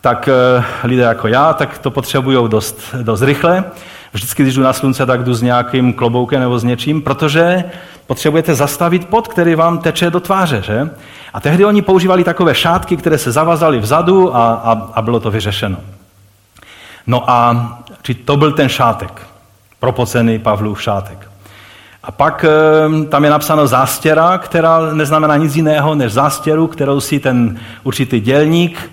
tak eh, lidé jako já, tak to potřebují dost, dost rychle. Vždycky, když jdu na slunce, tak jdu s nějakým kloboukem nebo s něčím, protože potřebujete zastavit pot, který vám teče do tváře. Že? A tehdy oni používali takové šátky, které se zavazaly vzadu a, a, a bylo to vyřešeno. No a či to byl ten šátek, propocený Pavlův šátek. A pak eh, tam je napsáno zástěra, která neznamená nic jiného než zástěru, kterou si ten určitý dělník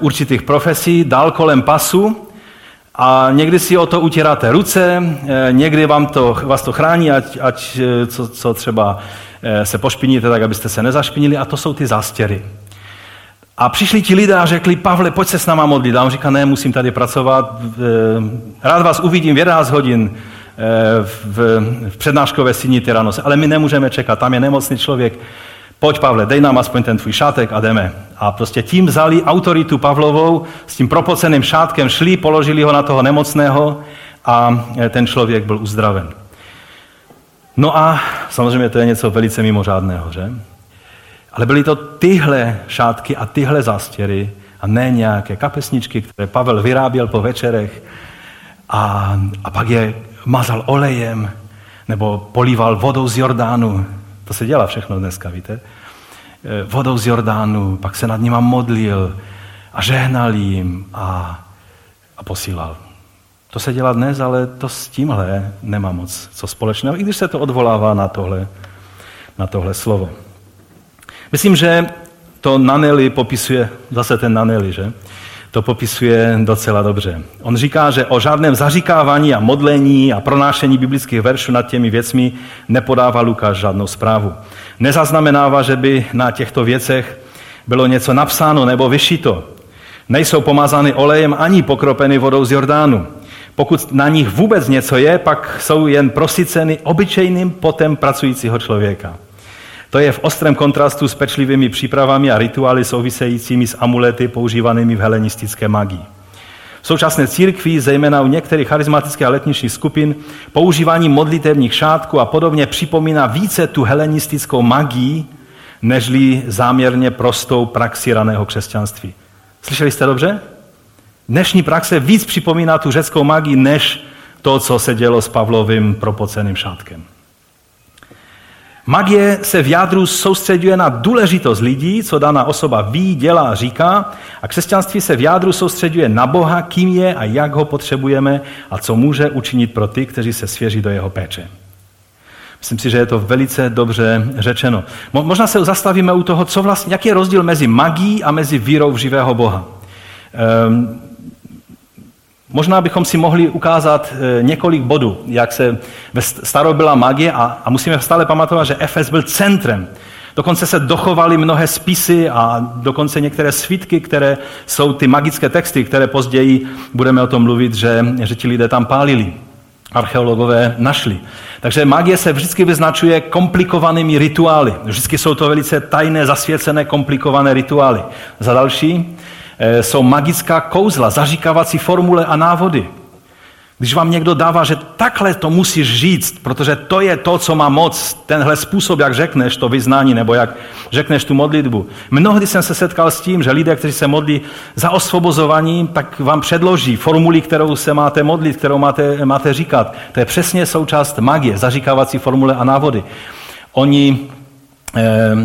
určitých profesí dal kolem pasu. A někdy si o to utíráte ruce, eh, někdy vám to, vás to chrání, ať, ať eh, co, co třeba se pošpiníte, tak abyste se nezašpinili. A to jsou ty zástěry. A přišli ti lidé a řekli, Pavle, pojď se s náma modlit. A on říká, ne, musím tady pracovat, rád vás uvidím v 11 hodin v, v přednáškové síni Tyranose, ale my nemůžeme čekat, tam je nemocný člověk, pojď Pavle, dej nám aspoň ten tvůj šátek a jdeme. A prostě tím vzali autoritu Pavlovou, s tím propoceným šátkem šli, položili ho na toho nemocného a e, ten člověk byl uzdraven. No a samozřejmě to je něco velice mimořádného, že? Ale byly to tyhle šátky a tyhle zástěry a ne nějaké kapesničky, které Pavel vyráběl po večerech a, a pak je mazal olejem nebo políval vodou z Jordánu. To se dělá všechno dneska, víte? Eh, vodou z Jordánu, pak se nad nima modlil a žehnal jim a, a posílal. To se dělá dnes, ale to s tímhle nemá moc co společného, i když se to odvolává na tohle, na tohle slovo. Myslím, že to Naneli popisuje, zase ten Naneli, že? To popisuje docela dobře. On říká, že o žádném zaříkávání a modlení a pronášení biblických veršů nad těmi věcmi nepodává Lukáš žádnou zprávu. Nezaznamenává, že by na těchto věcech bylo něco napsáno nebo vyšito. Nejsou pomazány olejem ani pokropeny vodou z Jordánu. Pokud na nich vůbec něco je, pak jsou jen prosyceny obyčejným potem pracujícího člověka. To je v ostrém kontrastu s pečlivými přípravami a rituály souvisejícími s amulety používanými v helenistické magii. V současné církvi, zejména u některých charismatických a letničních skupin, používání modlitevních šátků a podobně připomíná více tu helenistickou magii, nežli záměrně prostou praxi raného křesťanství. Slyšeli jste dobře? Dnešní praxe víc připomíná tu řeckou magii, než to, co se dělo s Pavlovým propoceným šátkem. Magie se v jádru soustředuje na důležitost lidí, co daná osoba ví, dělá, říká, a křesťanství se v jádru soustředuje na Boha, kým je a jak ho potřebujeme a co může učinit pro ty, kteří se svěří do jeho péče. Myslím si, že je to velice dobře řečeno. Možná se zastavíme u toho, co vlastně, jaký je rozdíl mezi magií a mezi vírou v živého Boha. Um, Možná bychom si mohli ukázat eh, několik bodů, jak se ve starou byla magie a, a musíme stále pamatovat, že Efes byl centrem. Dokonce se dochovaly mnohé spisy a dokonce některé svítky, které jsou ty magické texty, které později budeme o tom mluvit, že, že ti lidé tam pálili. Archeologové našli. Takže magie se vždycky vyznačuje komplikovanými rituály. Vždycky jsou to velice tajné, zasvěcené, komplikované rituály. Za další, jsou magická kouzla, zaříkávací formule a návody. Když vám někdo dává, že takhle to musíš říct, protože to je to, co má moc, tenhle způsob, jak řekneš to vyznání nebo jak řekneš tu modlitbu. Mnohdy jsem se setkal s tím, že lidé, kteří se modlí za osvobozování, tak vám předloží formuli, kterou se máte modlit, kterou máte, máte říkat. To je přesně součást magie, zaříkávací formule a návody. Oni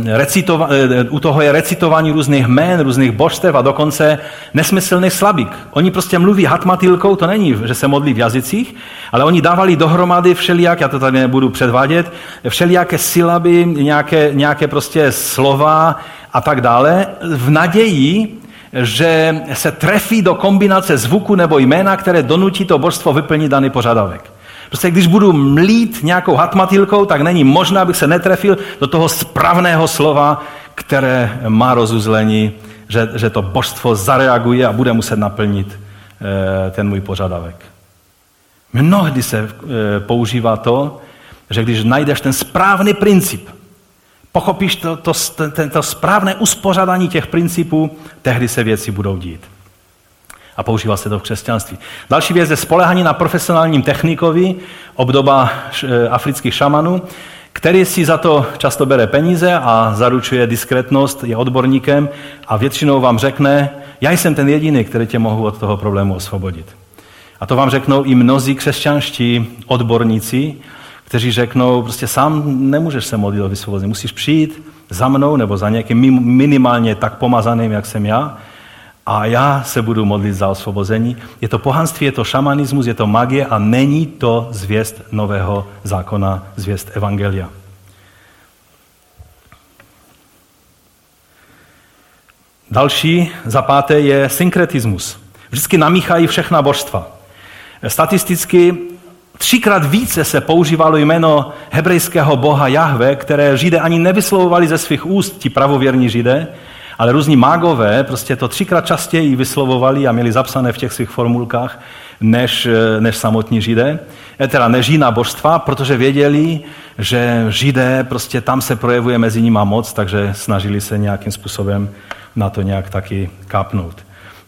recitova, eh, u toho je recitování různých jmén, různých božstev a dokonce nesmyslný slabik. Oni prostě mluví hatmatilkou, to není, že se modlí v jazycích, ale oni dávali dohromady všelijak, já to tady nebudu předvádět, všelijaké sylaby, nějaké, nějaké prostě slova a tak dále, v naději, že se trefí do kombinace zvuku nebo jména, které donutí to božstvo vyplnit daný požadavek. Prostě když budu mlít nějakou hatmatilkou, tak není možné, abych se netrefil do toho správného slova, které má rozuzlení, že, že to božstvo zareaguje a bude muset naplnit e, ten můj požadavek. Mnohdy se e, používá to, že když najdeš ten správný princip, pochopíš to, to, to, to správné uspořádání těch principů, tehdy se věci budou dít a používá se to v křesťanství. Další věc je spolehání na profesionálním technikovi, obdoba eh, afrických šamanů, který si za to často bere peníze a zaručuje diskretnost, je odborníkem a většinou vám řekne, já jsem ten jediný, který tě mohu od toho problému osvobodit. A to vám řeknou i mnozí křesťanští odborníci, kteří řeknou, prostě sám nemůžeš se modlit o vysvobození, musíš přijít za mnou nebo za někým minimálně tak pomazaným, jak jsem já, a já se budu modlit za osvobození. Je to pohanství, je to šamanismus, je to magie a není to zvěst nového zákona, zvěst evangelia. Další, za páté, je synkretismus. Vždycky namíchají všechna božstva. Statisticky třikrát více se používalo jméno hebrejského boha Jahve, které Židé ani nevyslovovali ze svých úst, ti pravověrní Židé, ale různí mágové prostě to třikrát častěji vyslovovali a měli zapsané v těch svých formulkách než, než samotní židé, e, teda než jiná božstva, protože věděli, že židé, prostě tam se projevuje mezi nimi moc, takže snažili se nějakým způsobem na to nějak taky kápnout.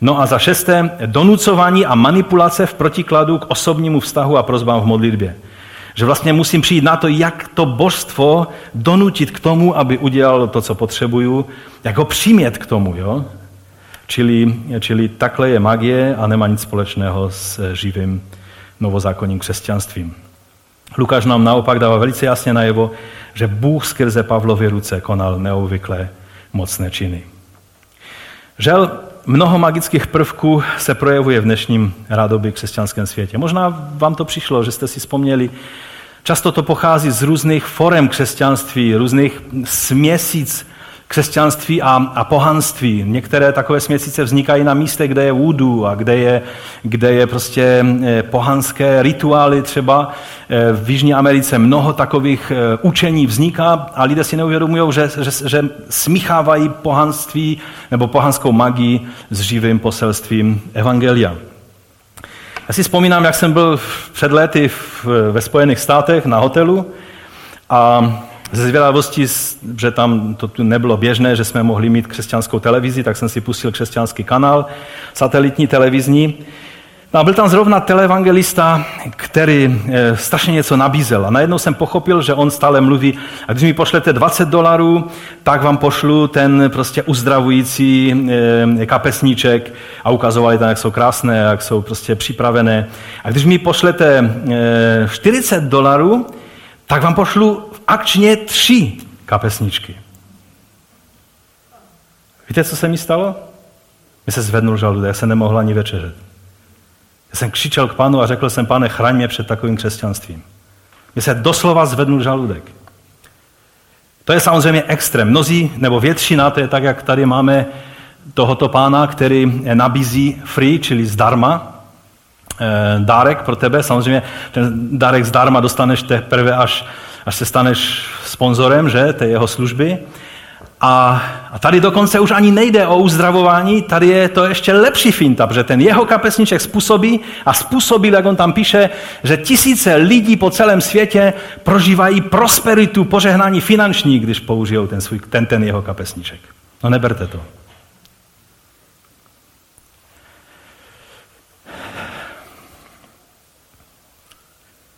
No a za šesté, donucování a manipulace v protikladu k osobnímu vztahu a prozbám v modlitbě. Že vlastně musím přijít na to, jak to božstvo donutit k tomu, aby udělalo to, co potřebuju, jak ho přimět k tomu. Jo? Čili, čili takhle je magie a nemá nic společného s živým novozákonním křesťanstvím. Lukáš nám naopak dává velice jasně najevo, že Bůh skrze Pavlovy ruce konal neobvyklé mocné činy. Žel, mnoho magických prvků se projevuje v dnešním rádoby křesťanském světě. Možná vám to přišlo, že jste si vzpomněli, často to pochází z různých forem křesťanství, různých směsíc křesťanství a, a pohanství. Některé takové směsice vznikají na místech, kde je vůdu a kde je, kde je prostě eh, pohanské rituály třeba. Eh, v Jižní Americe mnoho takových eh, učení vzniká a lidé si neuvědomují, že, že, že smíchávají pohanství nebo pohanskou magii s živým poselstvím Evangelia. Já si vzpomínám, jak jsem byl před lety ve Spojených státech na hotelu a ze zvědavosti, že tam to tu nebylo běžné, že jsme mohli mít křesťanskou televizi, tak jsem si pustil křesťanský kanál, satelitní televizní. No a byl tam zrovna televangelista, který e, strašně něco nabízel. A najednou jsem pochopil, že on stále mluví, a když mi pošlete 20 dolarů, tak vám pošlu ten prostě uzdravující e, kapesníček a ukazovali tam, jak jsou krásné, jak jsou prostě připravené. A když mi pošlete e, 40 dolarů, tak vám pošlu akčně tři kapesničky. Víte, co se mi stalo? Mě se zvednul žaludek, já jsem nemohl ani večeřet. Já jsem křičel k panu a řekl jsem, pane, chraň mě před takovým křesťanstvím. Mě se doslova zvednul žaludek. To je samozřejmě extrém. Mnozí, nebo většina, to je tak, jak tady máme tohoto pána, který nabízí free, čili zdarma, eh, dárek pro tebe. Samozřejmě ten dárek zdarma dostaneš teprve, až až se staneš sponzorem, že, té jeho služby. A, a tady dokonce už ani nejde o uzdravování, tady je to ještě lepší finta, protože ten jeho kapesníček způsobí a způsobil, jak on tam píše, že tisíce lidí po celém světě prožívají prosperitu, požehnání finanční, když použijou ten, svůj, ten, ten jeho kapesníček. No neberte to.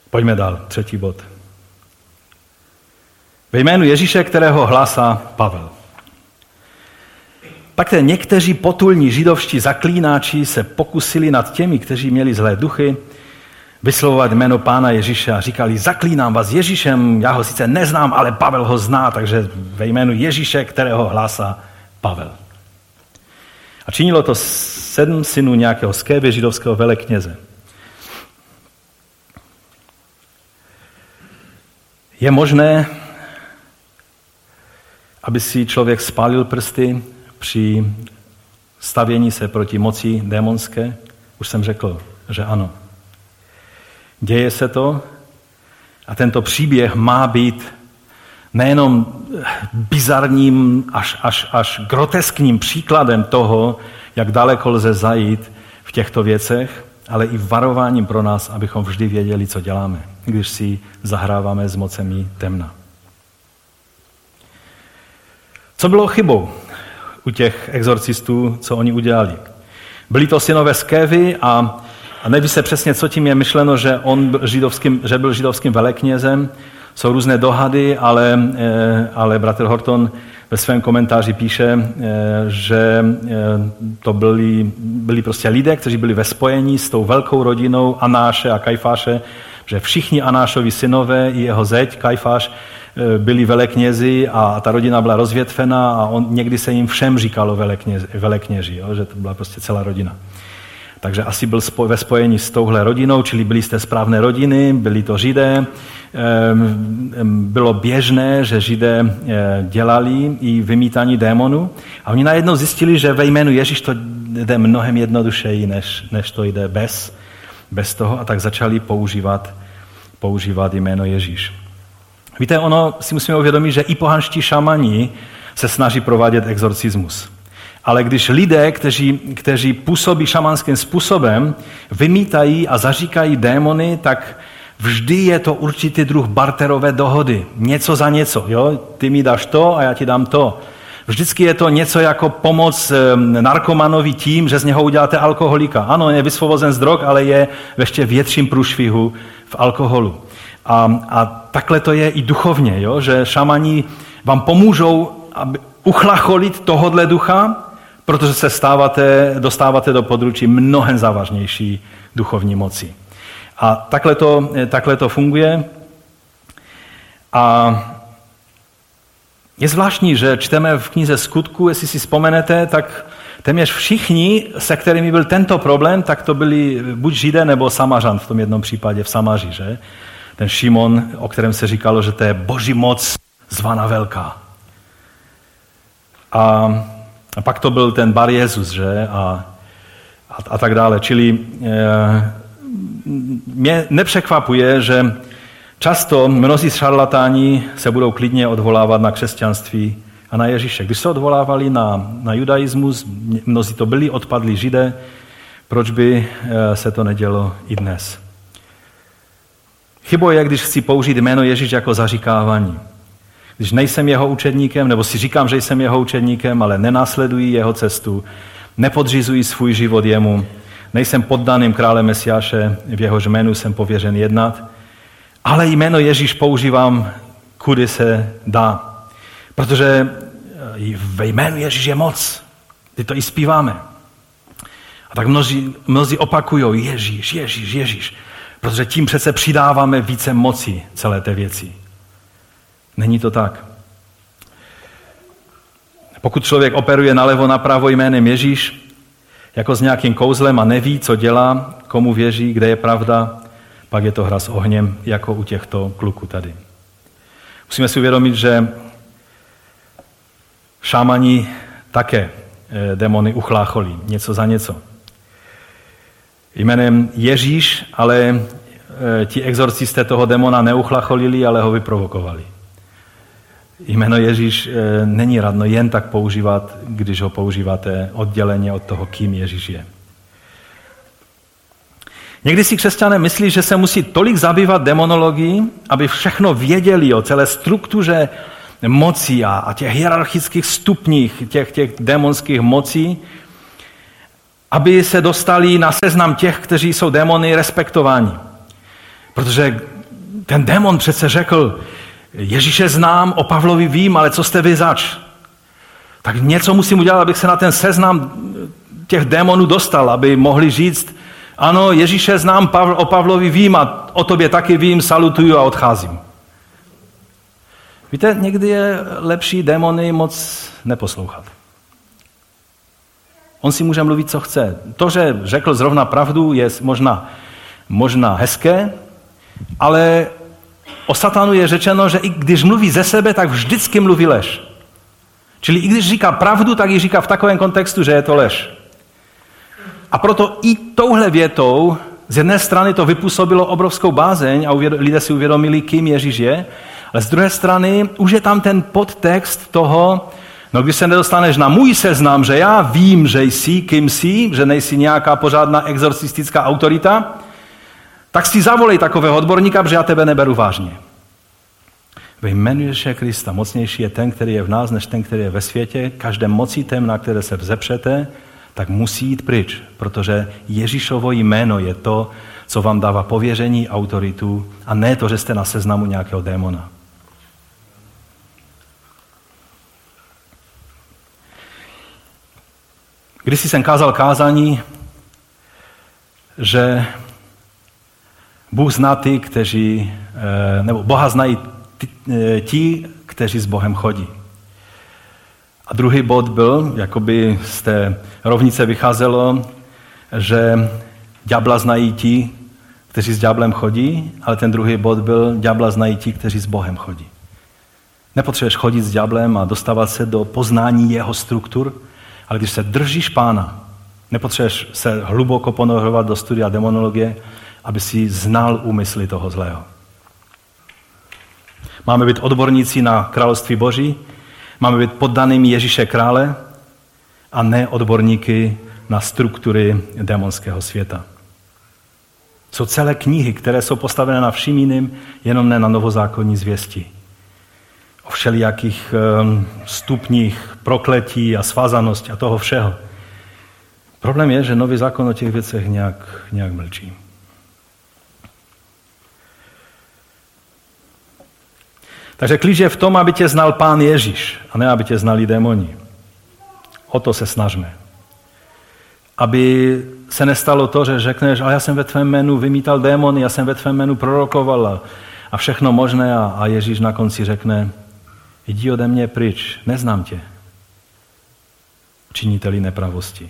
Pojďme dál, třetí bod. Ve jménu Ježíše, kterého hlásá Pavel. Takté někteří potulní židovští zaklínáči se pokusili nad těmi, kteří měli zlé duchy, vyslovovat jméno pána Ježíše a říkali, zaklínám vás Ježíšem, já ho sice neznám, ale Pavel ho zná, takže ve jménu Ježíše, kterého hlásá Pavel. A činilo to sedm synů nějakého skévy židovského velekněze. Je možné, aby si člověk spálil prsty při stavění se proti moci démonské? Už jsem řekl, že ano. Děje se to a tento příběh má být nejenom bizarním až, až, až groteskním příkladem toho, jak daleko lze zajít v těchto věcech, ale i varováním pro nás, abychom vždy věděli, co děláme, když si zahráváme s mocemi temna. Co bylo chybou u těch exorcistů, co oni udělali? Byli to synové Skevy a, a neví se přesně, co tím je myšleno, že on byl židovským, že byl židovským veleknězem. Jsou různé dohady, ale, eh, ale bratr Horton ve svém komentáři píše, eh, že eh, to byli, byli prostě lidé, kteří byli ve spojení s tou velkou rodinou Anáše a Kajfáše, že všichni Anášovi synové i jeho zeď Kajfáš byli veleknězi a ta rodina byla rozvětvená a on, někdy se jim všem říkalo veleknězi, velekněži, jo, že to byla prostě celá rodina. Takže asi byl ve spojení s touhle rodinou, čili byli té správné rodiny, byli to židé. Bylo běžné, že židé eh, dělali i vymítání démonů. A oni najednou zjistili, že ve jménu Ježíš to jde mnohem jednodušeji, než, než to jde bez, bez toho. A tak začali používat, používat jméno Ježíš. Víte, ono si musíme uvědomit, že i pohanští šamani se snaží provádět exorcismus. Ale když lidé, kteří, kteří působí šamanským způsobem, vymítají a zaříkají démony, tak vždy je to určitý druh barterové dohody. Něco za něco. Jo? Ty mi dáš to a já ti dám to. Vždycky je to něco jako pomoc narkomanovi tím, že z něho uděláte alkoholika. Ano, je vysvobozen z drog, ale je ještě větším průšvihu v alkoholu. A, a takhle to je i duchovně, jo? že šamani vám pomůžou aby uchlacholit tohodle ducha, protože se stáváte, dostáváte do područí mnohem závažnější duchovní moci. A takhle to, takhle to funguje. A je zvláštní, že čteme v knize Skutku, jestli si vzpomenete, tak téměř všichni, se kterými byl tento problém, tak to byli buď Židé nebo Samařan v tom jednom případě v Samaři, že? Ten Šimon, o kterém se říkalo, že to je boží moc zvaná velká. A, a pak to byl ten bar Jezus, že? A, a, a tak dále. Čili e, mě nepřekvapuje, že často mnozí šarlatáni se budou klidně odvolávat na křesťanství a na Ježíše. Když se odvolávali na, na judaismus, mnozí to byli odpadli židé, proč by eh, se to nedělo i dnes? Chybou je, když chci použít jméno Ježíš jako zaříkávání. Když nejsem jeho učedníkem, nebo si říkám, že jsem jeho učedníkem, ale nenásleduji jeho cestu, nepodřizuji svůj život jemu, nejsem poddaným králem Mesiáše, v jehož jménu jsem pověřen jednat, ale jméno Ježíš používám, kudy se dá. Protože eh, ve jménu Ježíš je moc. Ty to i zpíváme. A tak mnozí, mnozí opakují Ježíš, Ježíš, Ježíš. Protože tím přece přidáváme více moci celé té věci. Není to tak. Pokud člověk operuje nalevo napravo jménem Ježíš, jako s nějakým kouzlem a neví, co dělá, komu věří, kde je pravda, pak je to hra s ohněm, jako u těchto kluků tady. Musíme si uvědomit, že šámani také eh, demony uchlácholí, něco za něco jménem Ježíš, ale e, ti exorcisté toho demona neuchlacholili, ale ho vyprovokovali. Jméno Ježíš e, není radno jen tak používat, když ho používáte odděleně od toho, kým Ježíš je. Někdy si křesťané myslí, že se musí tolik zabývat demonologií, aby všechno věděli o celé struktuře mocí a, a těch hierarchických stupních těch, těch démonských mocí, aby se dostali na seznam těch, kteří jsou démony respektováni. Protože ten démon přece řekl, Ježíše znám, o Pavlovi vím, ale co jste vy zač? Tak něco musím udělat, abych se na ten seznam těch démonů dostal, aby mohli říct, ano, Ježíše znám, Pavl, o Pavlovi vím a o tobě taky vím, salutuju a odcházím. Víte, někdy je lepší démony moc neposlouchat. On si může mluvit, co chce. To, že řekl zrovna pravdu, je možná, možná hezké, ale o satanu je řečeno, že i když mluví ze sebe, tak vždycky mluví lež. Čili i když říká pravdu, tak ji říká v takovém kontextu, že je to lež. A proto i touhle větou z jedné strany to vypůsobilo obrovskou bázeň a lidé si uvědomili, kým Ježíš je, ale z druhé strany už je tam ten podtext toho, no když se nedostaneš na můj seznam, že já vím, že jsi, kým jsi, že nejsi nějaká pořádná exorcistická autorita, tak si zavolej takového odborníka, protože já tebe neberu vážně. Ve jménu Ježíše Krista mocnější je ten, který je v nás, než ten, který je ve světě. Každé mocí tém, na které se vzepřete, tak musí jít pryč, protože Ježíšovo jméno je to, co vám dává pověření, autoritu a ne to, že jste na seznamu nějakého démona. Když jsem kázal kázání, že Bůh zná ty, kteří, eh, nebo Boha znají eh, ti, kteří s Bohem chodí. A druhý bod byl, jakoby z té rovnice vycházelo, že ďábla znají ti, kteří s ďáblem chodí, ale ten druhý bod byl, ďábla znají ti, kteří s Bohem chodí. Nepotřebuješ chodit s ďáblem a dostávat se do poznání jeho struktur, ale když se držíš pána, nepotřebuješ se hluboko ponorovat do studia demonologie, aby si znal úmysly toho zlého. Máme být odborníci na království Boží, máme být poddanými Ježíše krále a ne odborníky na struktury démonského světa. Jsou celé knihy, které jsou postavené na vším jiným, jenom ne na novozákonní zvěsti. O všelijakých ehm, stupních prokletí a svázanosti a toho všeho. Problém je, že nový zákon o těch věcech nějak, nějak mlčí. Takže klíč je v tom, aby tě znal pán Ježíš a ne aby tě znali démoni. O to se snažme. Aby se nestalo to, že řekneš, ale já jsem ve tvém jménu vymítal démony, já jsem ve tvém jménu prorokoval a všechno možné a, a Ježíš na konci řekne, jdi ode mě pryč, neznám tě. Činiteli nepravosti.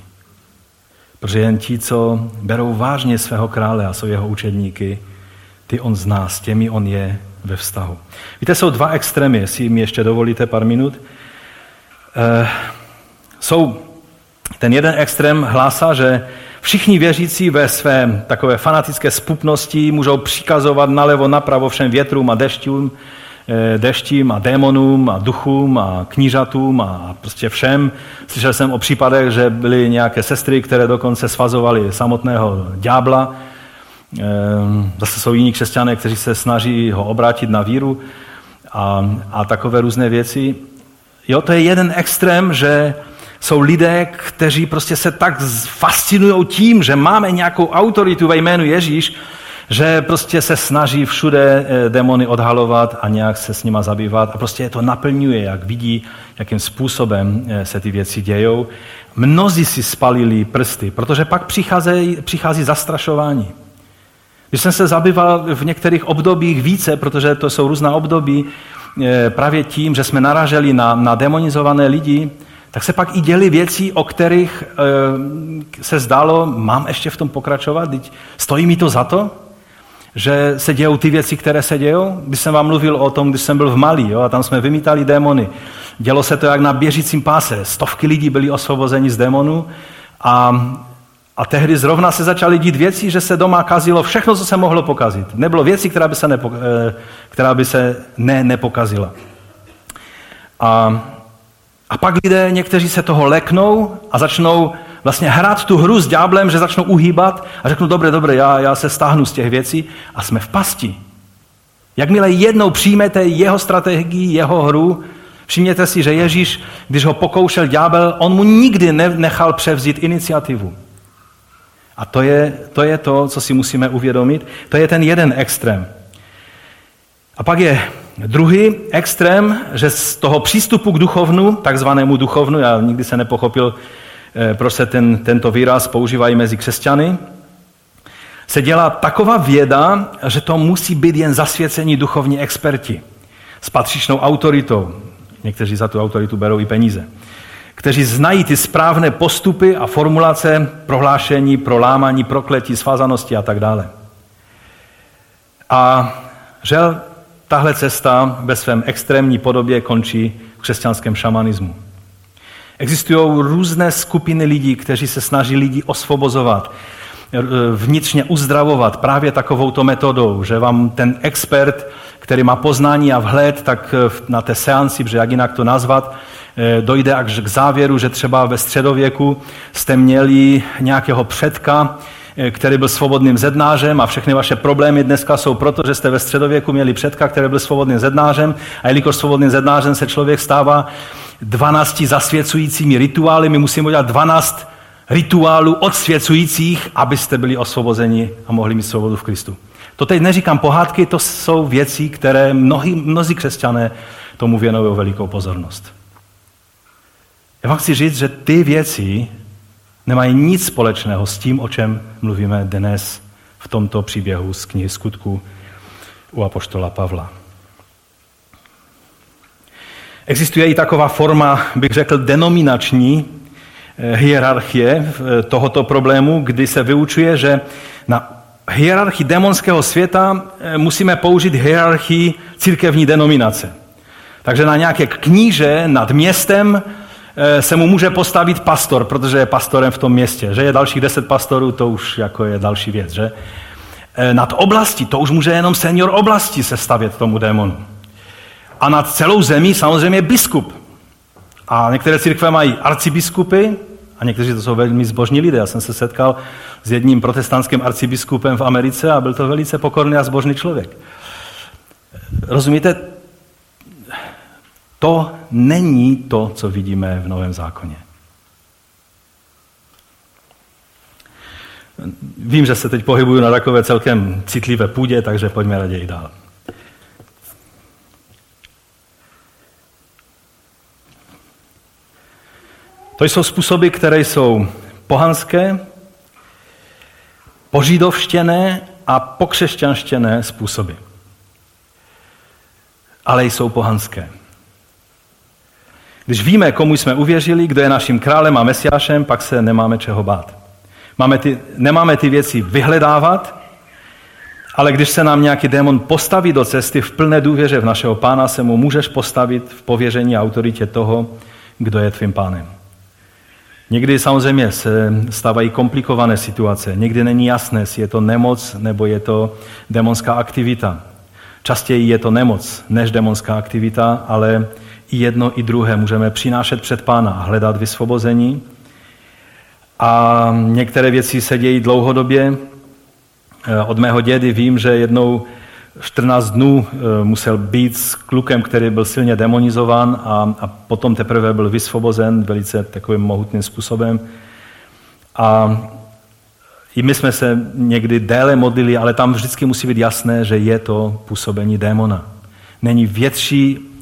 Protože jen ti, co berou vážně svého krále a jsou jeho učedníky, ty on zná, s těmi on je ve vztahu. Víte, jsou dva extrémy, jestli mi ještě dovolíte pár minut. E, jsou, ten jeden extrém hlásá, že všichni věřící ve své takové fanatické spupnosti můžou přikazovat nalevo, napravo všem větrům a deštím, e, deštím a démonům a duchům a knížatům a prostě všem. Slyšel jsem o případech, že byly nějaké sestry, které dokonce svazovaly samotného ďábla, Ehm, zase jsou jiní křesťané, kteří se snaží ho obrátit na víru a, a takové různé věci. Jo, to je jeden extrém, že jsou lidé, kteří prostě se tak fascinují tím, že máme nějakou autoritu ve jménu Ježíš, že prostě se snaží všude eh, demony odhalovat a nějak se s nima zabývat a prostě je to naplňuje, jak vidí, jakým způsobem eh, se ty věci dějou. Mnozí si spalili prsty, protože pak přichází, přichází zastrašování. Když jsem se zabýval v některých obdobích více, protože to jsou různá období, eh, právě tím, že jsme naraželi na, na demonizované lidi, tak se pak i děli věci, o kterých se zdálo, mám ještě v tom pokračovat, stojí mi to za to, že se dějou ty věci, které se dějou. Když jsem vám mluvil o tom, když jsem byl v Mali, jo, a tam jsme vymítali démony. Dělo se to jak na běžícím páse. Stovky lidí byli osvobozeni z démonů a a tehdy zrovna se začaly dít věci, že se doma kazilo všechno, co se mohlo pokazit. Nebylo věci, která by se, nepo, eh, která by se ne, nepokazila. A, a pak lidé, někteří se toho leknou a začnou vlastně hrát tu hru s ďáblem, že začnou uhýbat a řeknou, dobré, dobré, já, já se stáhnu z těch věcí a jsme v pasti. Jakmile jednou přijmete jeho strategii, jeho hru, všimněte si, že Ježíš, když ho pokoušel ďábel, on mu nikdy nechal převzít iniciativu. A to je, to je to, co si musíme uvědomit. To je ten jeden extrém. A pak je druhý extrém, že z toho přístupu k duchovnu, takzvanému duchovnu, já nikdy se nepochopil, proč se ten, tento výraz používají mezi křesťany, se dělá taková věda, že to musí být jen zasvěcení duchovní experti s patřičnou autoritou. Někteří za tu autoritu berou i peníze. Kteří znají ty správné postupy a formulace prohlášení, prolámání, prokletí, svázanosti a tak dále. A žel tahle cesta ve svém extrémní podobě končí v křesťanském šamanismu. Existují různé skupiny lidí, kteří se snaží lidi osvobozovat, vnitřně uzdravovat právě takovouto metodou, že vám ten expert, který má poznání a vhled, tak na té seanci, protože jak jinak to nazvat, eh, dojde až k závěru, že třeba ve středověku jste měli nějakého předka, Eh, který byl svobodným zednářem a všechny vaše problémy dneska jsou proto, že jste ve středověku měli předka, který byl svobodným zednářem a jelikož svobodným zednářem se člověk stává 12 zasvěcujícími rituály, my musíme udělat 12 rituálů odsvěcujících, abyste byli osvobozeni a mohli mít svobodu v Kristu. To teď neříkám pohádky, to jsou věci, které mnohí, mnozí křesťané tomu věnují velikou pozornost. Já vám chci říct, že ty věci nemají nic společného s tím, o čem mluvíme dnes v tomto příběhu z knihy skutku u apoštola Pavla. Existuje i taková forma, bych řekl, denominační eh, hierarchie eh, tohoto problému, kdy se vyučuje, že na hierarchii démonského světa eh, musíme použít hierarchii církevní denominace. Takže na nějaké kníže nad městem se mu může postavit pastor, protože je pastorem v tom městě. Že je dalších deset pastorů, to už jako je další věc. Že? Eh, nad oblasti, to už může jenom senior oblasti se stavět tomu démonu. A nad celou zemí samozřejmě biskup. A některé církve mají arcibiskupy, a někteří to jsou velmi zbožní lidé. Já jsem se setkal s jedním protestantským arcibiskupem v Americe a byl to velice pokorný a zbožný člověk. Rozumíte, to není to, co vidíme v Novém zákoně. Vím, že se teď pohybuju na takové celkem citlivé půdě, takže pojďme raději dál. To jsou způsoby, které jsou pohanské, požidovštěné a pokřesťanštěné způsoby. Ale jsou pohanské. Když víme, komu jsme uvěřili, kdo je naším králem a mesiášem, pak se nemáme čeho bát. Máme ty, nemáme ty věci vyhledávat, ale když se nám nějaký démon postaví do cesty v plné důvěře v našeho pána, se mu můžeš postavit v pověření a autoritě toho, kdo je tvým pánem. Někdy samozřejmě se stávají komplikované situace. Někdy není jasné, jestli je to nemoc nebo je to demonská aktivita. Častěji je to nemoc než demonská aktivita, ale jedno, i druhé můžeme přinášet před Pána a hledat vysvobození. A některé věci se dějí dlouhodobě. Eh, od mého dědy vím, že jednou 14 dnů eh, musel být s klukem, který byl silně demonizován a, a potom teprve byl vysvobozen velice takovým mohutným způsobem. A i my jsme se někdy déle modlili, ale tam vždycky musí být jasné, že je to působení démona. Není větší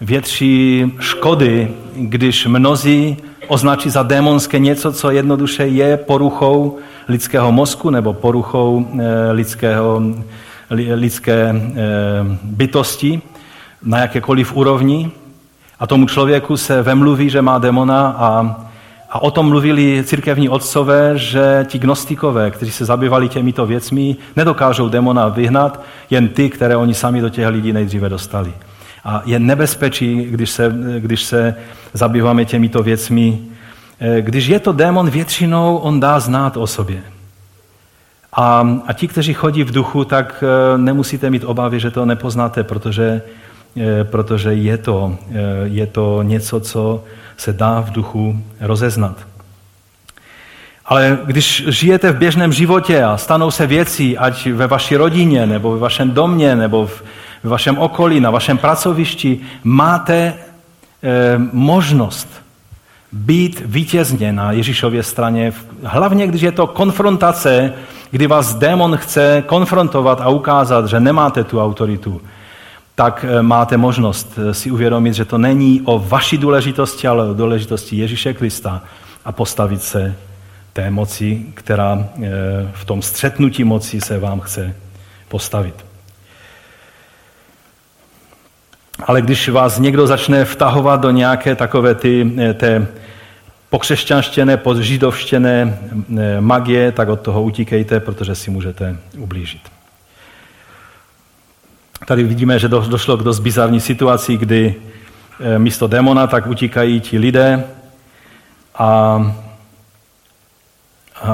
větší škody, když mnozí označí za démonské něco, co jednoduše je poruchou lidského mozku nebo poruchou eh, lidského, lidské eh, bytosti na jakékoliv úrovni. A tomu člověku se vemluví, že má démona a, a o tom mluvili církevní otcové, že ti gnostikové, kteří se zabývali těmito věcmi, nedokážou démona vyhnat, jen ty, které oni sami do těch lidí nejdříve dostali. A je nebezpečí, když se, když se zabýváme těmito věcmi. Eh, když je to démon, většinou on dá znát o sobě. A, a ti, kteří chodí v duchu, tak eh, nemusíte mít obavy, že to nepoznáte, protože, eh, protože je, to, je to něco, co se dá v duchu rozeznat. Ale když žijete v běžném životě a stanou se věci, ať ve vaší rodině, nebo ve vašem domě, nebo v, v vašem okolí, na vašem pracovišti, máte e, možnost být vítězně na Ježíšově straně, hlavně když je to konfrontace, kdy vás démon chce konfrontovat a ukázat, že nemáte tu autoritu. tak eh, máte možnost eh, si uvědomit, že to není o vaší důležitosti, ale o důležitosti Ježíše Krista a postavit se té moci, která v tom střetnutí moci se vám chce postavit. Ale když vás někdo začne vtahovat do nějaké takové ty, té pokřesťanštěné, podžidovštěné magie, tak od toho utíkejte, protože si můžete ublížit. Tady vidíme, že došlo k dost bizarní situaci, kdy eh, místo démona tak utíkají ti lidé a,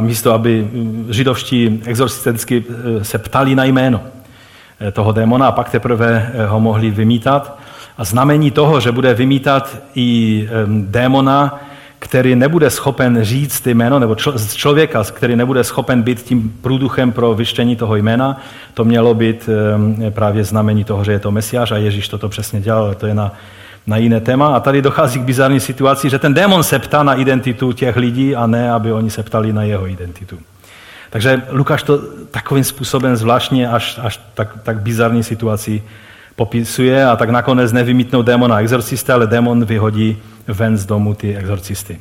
místo, aby židovští exorcisticky eh, se ptali na jméno eh, toho démona a pak teprve ho mohli vymítat. A znamení toho, že bude vymítat i démona, který nebude schopen říct jméno, nebo z člověka, který nebude schopen být tím průduchem pro vyštění toho jména, to mělo být právě znamení toho, že je to Mesiáš a Ježíš toto přesně dělal, to je na, na jiné téma. A tady dochází k bizarní situaci, že ten démon se ptá na identitu těch lidí a ne, aby oni se ptali na jeho identitu. Takže Lukáš to takovým způsobem zvláštně až, až tak, tak bizarní situaci popisuje a tak nakonec nevymítnou démona exorcista, ale démon vyhodí ven z domu ty exorcisty.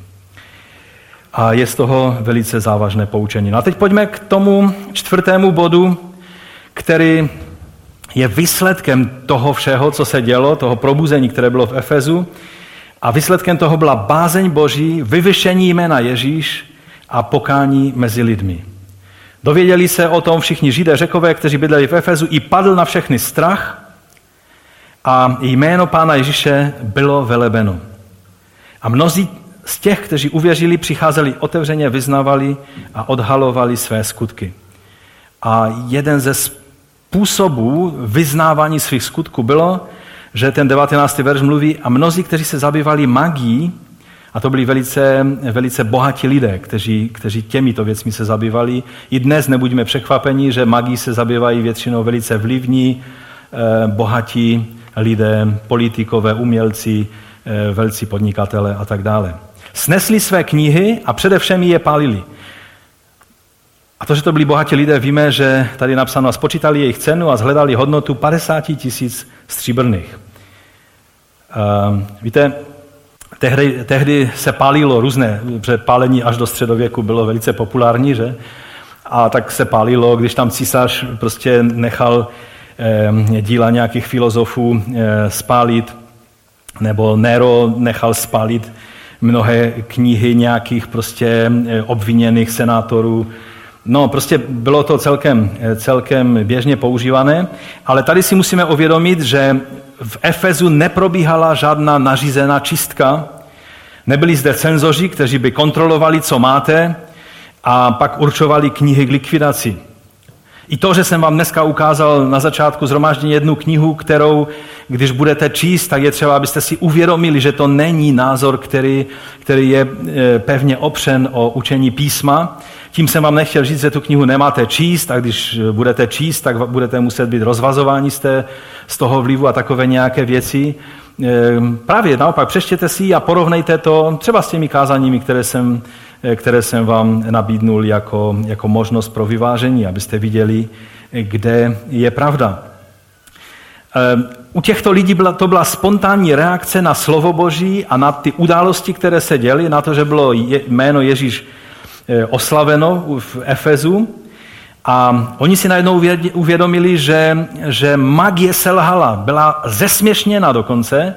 A je z toho velice závažné poučení. No a teď pojďme k tomu čtvrtému bodu, který je výsledkem toho všeho, co se dělo, toho probuzení, které bylo v Efezu. A výsledkem toho byla bázeň Boží, vyvyšení jména Ježíš a pokání mezi lidmi. Dověděli se o tom všichni židé řekové, kteří bydleli v Efezu, i padl na všechny strach a jméno Pána Ježíše bylo velebeno. A mnozí z těch, kteří uvěřili, přicházeli otevřeně, vyznávali a odhalovali své skutky. A jeden ze způsobů vyznávání svých skutků bylo, že ten 19. verš mluví, a mnozí, kteří se zabývali magií, a to byli velice, velice bohatí lidé, kteří, kteří těmito věcmi se zabývali. I dnes nebuďme překvapeni, že magii se zabývají většinou velice vlivní, eh, bohatí lidé, politikové, umělci, Eh, velcí podnikatele a tak dále. Snesli své knihy a především je pálili. A to, že to byli bohatí lidé, víme, že tady je napsáno, spočítali jejich cenu a zhledali hodnotu 50 tisíc stříbrných. Uh, víte, tehdy, tehdy se pálilo různé, protože pálení až do středověku bylo velice populární, že? A tak se pálilo, když tam císař prostě nechal eh, díla nějakých filozofů eh, spálit, nebo Nero nechal spálit mnohé knihy nějakých prostě eh, obviněných senátorů. No, prostě bylo to celkem, eh, celkem běžně používané, ale tady si musíme uvědomit, že v Efezu neprobíhala žádná nařízená čistka, nebyli zde cenzoři, kteří by kontrolovali, co máte, a pak určovali knihy k likvidaci. I to, že jsem vám dneska ukázal na začátku zhromáždění jednu knihu, kterou, když budete číst, tak je třeba, abyste si uvědomili, že to není názor, který, který je e, pevně opřen o učení písma. Tím jsem vám nechtěl říct, že tu knihu nemáte číst a když budete číst, tak budete muset být rozvazováni z, té, z toho vlivu a takové nějaké věci. E, právě naopak, přeštěte si a porovnejte to třeba s těmi kázaními, které jsem Eh, které jsem vám nabídnul jako, jako možnost pro vyvážení, abyste viděli, kde je pravda. Eh, u těchto lidí byla, to byla spontánní reakce na slovo Boží a na ty události, které se děly, na to, že bylo jméno Ježíš eh, oslaveno v Efezu. A oni si najednou uvědomili, že, že magie selhala, byla zesměšněna dokonce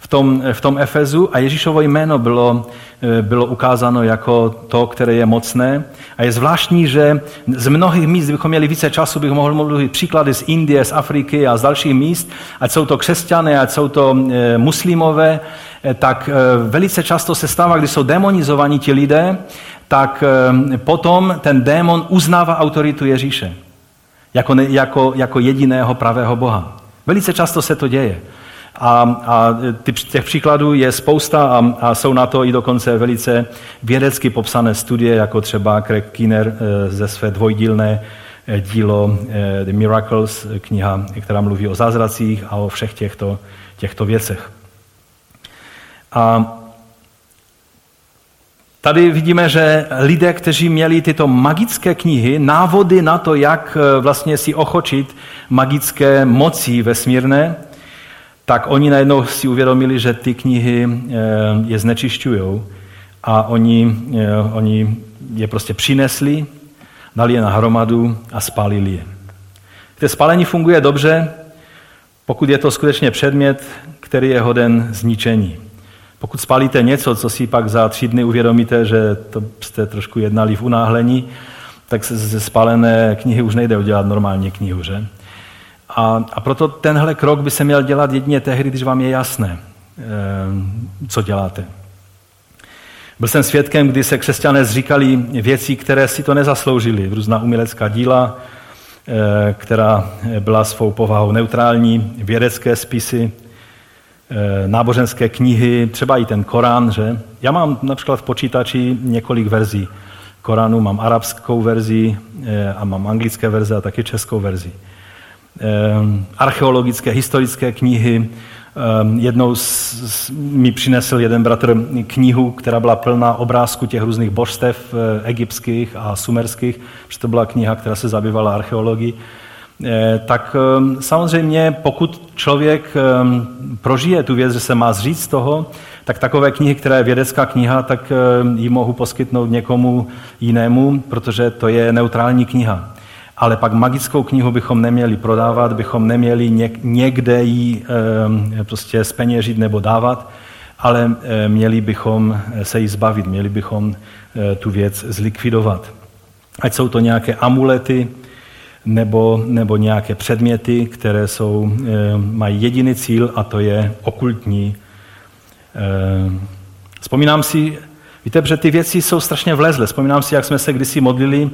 v tom, v tom Efezu a Ježíšovo jméno bylo, eh, bylo ukázáno jako to, které je mocné. A je zvláštní, že z mnohých míst, kdybychom měli více času, bych mohl mluvit příklady z Indie, z Afriky a z dalších míst, ať jsou to křesťané, ať jsou to eh, muslimové, eh, tak velice často se stává, když jsou demonizovaní ti lidé, tak potom ten démon uznává autoritu Ježíše jako, jako, jako jediného pravého Boha. Velice často se to děje. A, a těch příkladů je spousta a, a jsou na to i dokonce velice vědecky popsané studie, jako třeba Craig Kinner eh, ze své dvojdílné eh, dílo eh, The Miracles, kniha, která mluví o zázracích a o všech těchto, těchto věcech. A Tady vidíme, že lidé, kteří měli tyto magické knihy, návody na to, jak vlastně si ochočit magické moci vesmírné, tak oni najednou si uvědomili, že ty knihy je znečišťují a oni, oni je prostě přinesli, dali je na hromadu a spálili je. To spálení funguje dobře, pokud je to skutečně předmět, který je hoden zničení. Pokud spálíte něco, co si pak za tři dny uvědomíte, že to jste trošku jednali v unáhlení, tak ze spálené knihy už nejde udělat normálně knihu, že? A, a proto tenhle krok by se měl dělat jedině tehdy, když vám je jasné, eh, co děláte. Byl jsem svědkem, kdy se křesťané zříkali věcí, které si to nezasloužili. Různá umělecká díla, eh, která byla svou povahou neutrální, vědecké spisy, náboženské knihy, třeba i ten Korán, že? Já mám například v počítači několik verzí Koránu, mám arabskou verzi eh, a mám anglické verze a taky českou verzi. Archeologické, historické knihy, jednou mi přinesl jeden bratr knihu, která byla plná obrázků těch různých božstev eh, egyptských a sumerských, protože to byla kniha, která se zabývala archeologií. Eh, tak ehm, samozřejmě, pokud člověk ehm, prožije tu věc, že se má zříct z toho, tak takové knihy, která je vědecká kniha, tak ji mohu poskytnout někomu jinému, protože to je neutrální kniha ale pak magickou knihu bychom neměli prodávat, bychom neměli někde ji ehm, prostě speněžit nebo dávat, ale ehm, měli bychom se jí zbavit, měli bychom eh, tu věc zlikvidovat. Ať jsou to nějaké amulety nebo, nebo nějaké předměty, které jsou, ehm, mají jediný cíl a to je okultní. Vzpomínám si, víte, že ty věci jsou strašně vlezlé. Vzpomínám si, jak jsme se kdysi modlili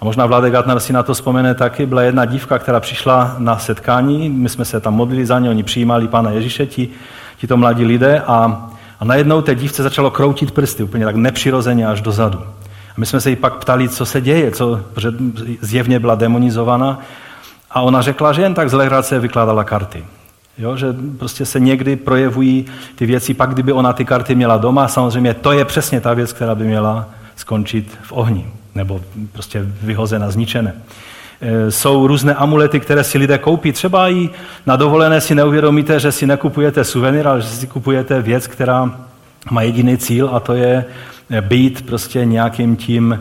a možná Vladek Gatner si na to vzpomene taky. Byla jedna dívka, která přišla na setkání, my jsme se tam modlili za ně, oni přijímali Pána Ježíše, ti, ti to mladí lidé a, a najednou té dívce začalo kroutit prsty, úplně tak nepřirozeně až dozadu. A my jsme se jí pak ptali, co se děje, co, zjevně byla demonizovaná. A ona řekla, že jen tak z legrace vykládala karty. Jo, že prostě se někdy projevují ty věci, pak kdyby ona ty karty měla doma, samozřejmě to je přesně ta věc, která by měla skončit v ohni nebo prostě vyhozena, zničené. E, jsou různé amulety, které si lidé koupí. Třeba i na dovolené si neuvědomíte, že si nekupujete suvenýr, ale že si kupujete věc, která má jediný cíl a to je být prostě nějakým tím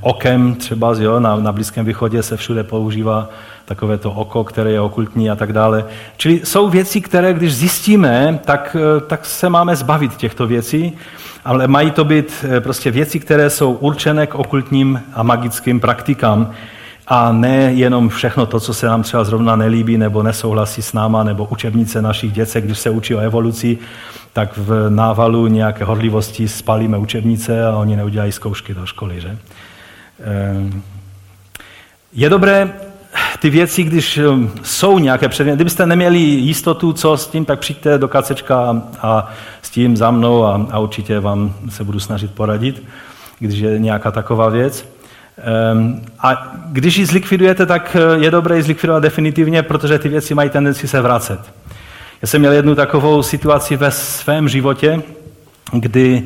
okem, třeba jo, na, na Blízkém východě se všude používá takové to oko, které je okultní a tak dále. Čili jsou věci, které když zjistíme, tak, e, tak se máme zbavit těchto věcí ale mají to být eh, prostě věci, které jsou určené k okultním a magickým praktikám a ne jenom všechno to, co se nám třeba zrovna nelíbí nebo nesouhlasí s náma, nebo učebnice našich dětek, když se učí o evoluci, tak v návalu nějaké horlivosti spalíme učebnice a oni neudělají zkoušky do školy. Že? Eh, je dobré ty věci, když um, jsou nějaké předměty, kdybyste neměli jistotu, co s tím, tak přijďte do kacečka a s tím za mnou a, a určitě vám se budu snažit poradit, když je nějaká taková věc. Um, a když ji zlikvidujete, tak je dobré ji zlikvidovat definitivně, protože ty věci mají tendenci se vracet. Já jsem měl jednu takovou situaci ve svém životě, kdy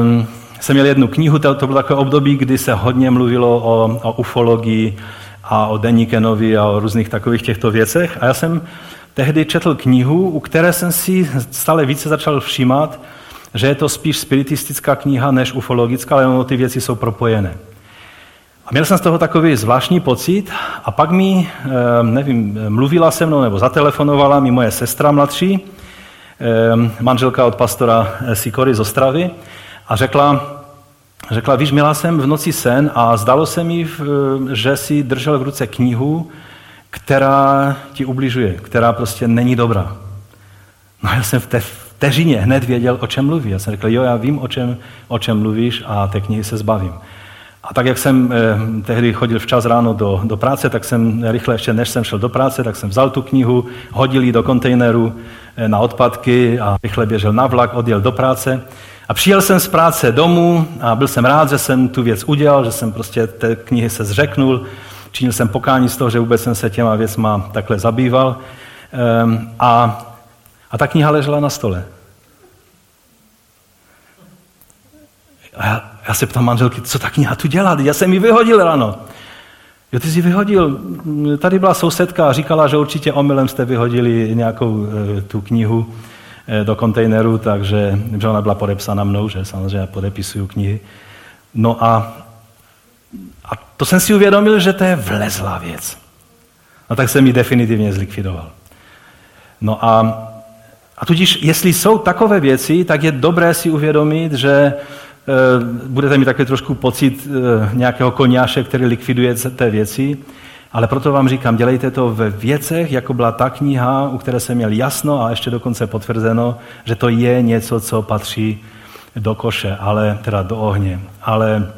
um, jsem měl jednu knihu, to, to bylo takové období, kdy se hodně mluvilo o, o ufologii, a o Denikenovi a o různých takových těchto věcech. A já jsem tehdy četl knihu, u které jsem si stále více začal všímat, že je to spíš spiritistická kniha než ufologická, ale ono ty věci jsou propojené. A měl jsem z toho takový zvláštní pocit a pak mi, eh, nevím, mluvila se mnou nebo zatelefonovala mi moje sestra mladší, eh, manželka od pastora Sikory z Ostravy a řekla, Řekla, víš, měla jsem v noci sen a zdalo se mi, že si držel v ruce knihu, která ti ubližuje, která prostě není dobrá. No já jsem v té vteřině hned věděl, o čem mluví. Já jsem řekl, jo, já vím, o čem, o čem mluvíš a té knihy se zbavím. A tak, jak jsem eh, tehdy chodil včas ráno do, do práce, tak jsem rychle ještě, než jsem šel do práce, tak jsem vzal tu knihu, hodil ji do kontejneru eh, na odpadky a rychle běžel na vlak, odjel do práce. A přijel jsem z práce domů a byl jsem rád, že jsem tu věc udělal, že jsem prostě té knihy se zřeknul. Činil jsem pokání z toho, že vůbec jsem se těma věcma takhle zabýval. Ehm, a, a ta kniha ležela na stole. A já, se ptám manželky, co ta kniha tu dělá? Já jsem ji vyhodil ráno. Jo, ty jsi vyhodil, tady byla sousedka a říkala, že určitě omylem jste vyhodili nějakou e, tu knihu e, do kontejneru, takže že ona byla podepsána mnou, že samozřejmě já podepisuju knihy. No a, a to jsem si uvědomil, že to je vlezlá věc. No tak jsem ji definitivně zlikvidoval. No a, a tudíž, jestli jsou takové věci, tak je dobré si uvědomit, že budete mít takový trošku pocit e, nějakého koněše, který likviduje té věci, ale proto vám říkám, dělejte to ve věcech, jako byla ta kniha, u které jsem měl jasno a ještě dokonce potvrzeno, že to je něco, co patří do koše, ale teda do ohně. Ale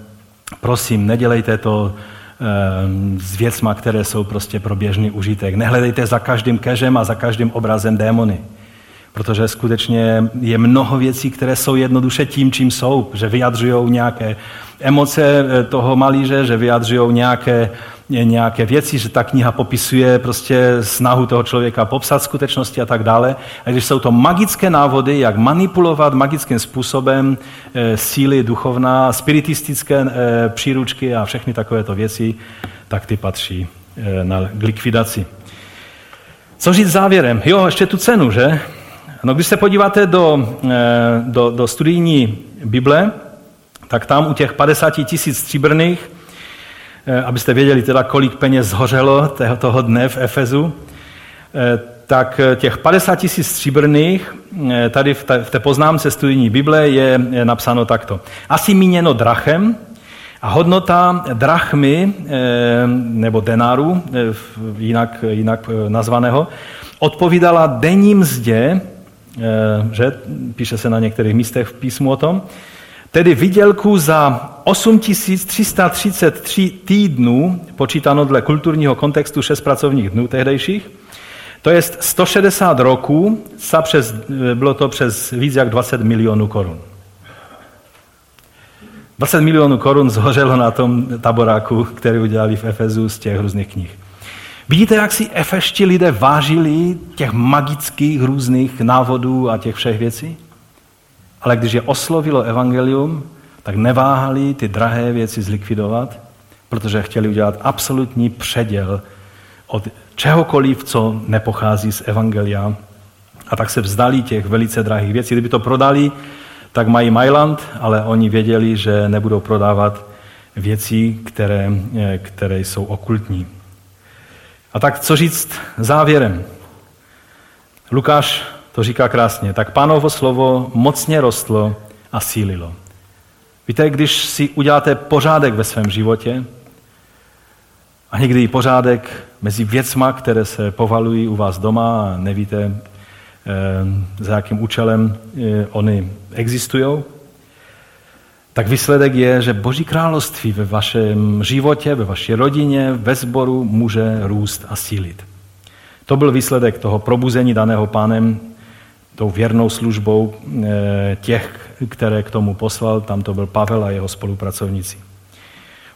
prosím, nedělejte to Ehm, s věcma, které jsou prostě pro běžný užitek. Nehledejte za každým kežem a za každým obrazem démony. Protože skutečně je mnoho věcí, které jsou jednoduše tím, čím jsou, že vyjadřují nějaké emoce eh, toho malíře, že vyjadřují nějaké nějaké věci, že ta kniha popisuje prostě snahu toho člověka popsat skutečnosti a tak dále. A když jsou to magické návody, jak manipulovat magickým způsobem e, síly duchovná, spiritistické e, příručky a všechny takovéto věci, tak ty patří e, na, likvidaci. Co říct závěrem? Jo, ještě tu cenu, že? No, když se podíváte do, do, do studijní Bible, tak tam u těch 50 tisíc stříbrných Eh, abyste věděli teda, kolik peněz zhořelo toho dne v Efezu, eh, tak eh, těch 50 tisíc stříbrných, tady v té poznámce studijní Bible je napsáno takto. Asi míněno drachem a hodnota drachmy, nebo denáru, jinak, jinak nazvaného, odpovídala denní mzdě, že píše se na některých místech v písmu o tom, tedy vydělku za 8333 týdnů, počítáno dle kulturního kontextu 6 pracovních dnů tehdejších, to je 160 roků, přes, bylo to přes víc jak 20 milionů korun. 20 milionů korun zhořelo na tom taboráku, který udělali v Efezu z těch různých knih. Vidíte, jak si efešti lidé vážili těch magických různých návodů a těch všech věcí? Ale když je oslovilo evangelium, tak neváhali ty drahé věci zlikvidovat, protože chtěli udělat absolutní předěl od čehokoliv, co nepochází z evangelia. A tak se vzdali těch velice drahých věcí. Kdyby to prodali, tak mají Mailand, ale oni věděli, že nebudou prodávat věci, které, které jsou okultní. A tak co říct závěrem? Lukáš to říká krásně. Tak pánovo slovo mocně rostlo a sílilo. Víte, když si uděláte pořádek ve svém životě, a někdy i pořádek mezi věcma, které se povalují u vás doma a nevíte, eh, za jakým účelem eh, oni existují, tak výsledek je, že Boží království ve vašem životě, ve vaší rodině, ve sboru může růst a sílit. To byl výsledek toho probuzení daného pánem tou věrnou službou eh, těch, které k tomu poslal, tam to byl Pavel a jeho spolupracovníci.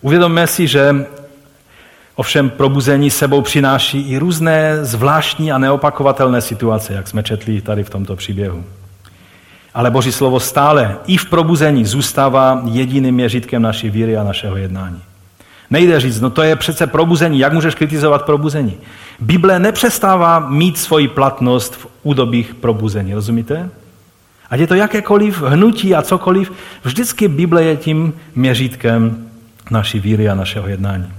Uvědomme si, že ovšem probuzení sebou přináší i různé zvláštní a neopakovatelné situace, jak jsme četli tady v tomto příběhu. Ale Boží slovo stále i v probuzení zůstává jediným měřítkem naší víry a našeho jednání. Nejde říct, no to je přece probuzení, jak můžeš kritizovat probuzení? Bible nepřestává mít svoji platnost v údobích probuzení, rozumíte? Ať je to jakékoliv hnutí a cokoliv, vždycky Bible je tím měřítkem naší víry a našeho jednání.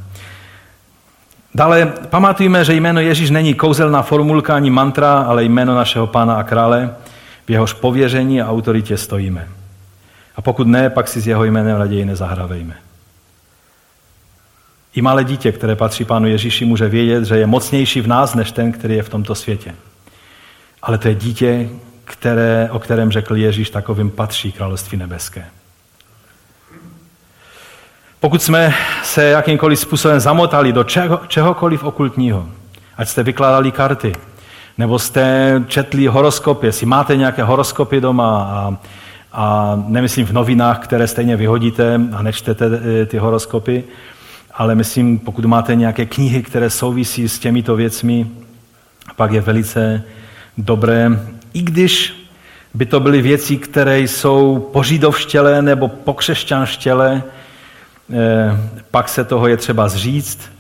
Dále pamatujme, že jméno Ježíš není kouzelná formulka ani mantra, ale jméno našeho pána a krále, v jehož pověření a autoritě stojíme. A pokud ne, pak si s jeho jménem raději nezahravejme. I malé dítě, které patří Pánu Ježíši, může vědět, že je mocnější v nás, než ten, který je v tomto světě. Ale to je dítě, které, o kterém řekl Ježíš, takovým patří království nebeské. Pokud jsme se jakýmkoliv způsobem zamotali do čeho, čehokoliv okultního, ať jste vykládali karty, nebo jste četli horoskopy, jestli máte nějaké horoskopy doma a, a nemyslím v novinách, které stejně vyhodíte a nečtete eh, ty horoskopy, ale myslím, pokud máte nějaké knihy, které souvisí s těmito věcmi, pak je velice dobré, i když by to byly věci, které jsou požidovštělé nebo pokřesťanštělé, eh, pak se toho je třeba zříct,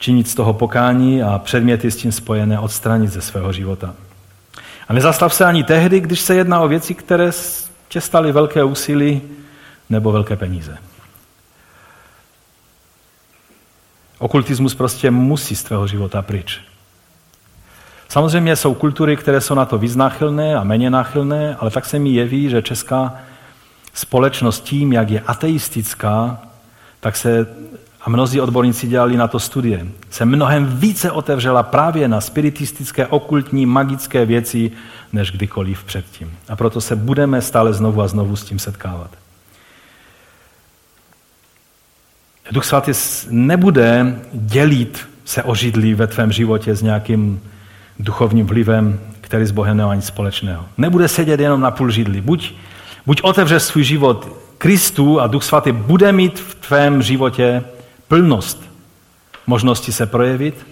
činit z toho pokání a předměty s tím spojené odstranit ze svého života. A nezastav se ani tehdy, když se jedná o věci, které tě staly velké úsilí nebo velké peníze. Okultismus prostě musí z tvého života pryč. Samozřejmě jsou kultury, které jsou na to víc náchylné a méně náchylné, ale tak se mi jeví, že česká společnost tím, jak je ateistická, tak se, a mnozí odborníci dělali na to studie, se mnohem více otevřela právě na spiritistické, okultní, magické věci, než kdykoliv předtím. A proto se budeme stále znovu a znovu s tím setkávat. Duch svatý nebude dělit se o židlí ve tvém životě s nějakým duchovním vlivem, který s Bohem nemá nic společného. Nebude sedět jenom na půl židli. Buď, buď otevře svůj život Kristu a Duch Svatý bude mít v tvém životě plnost možnosti se projevit,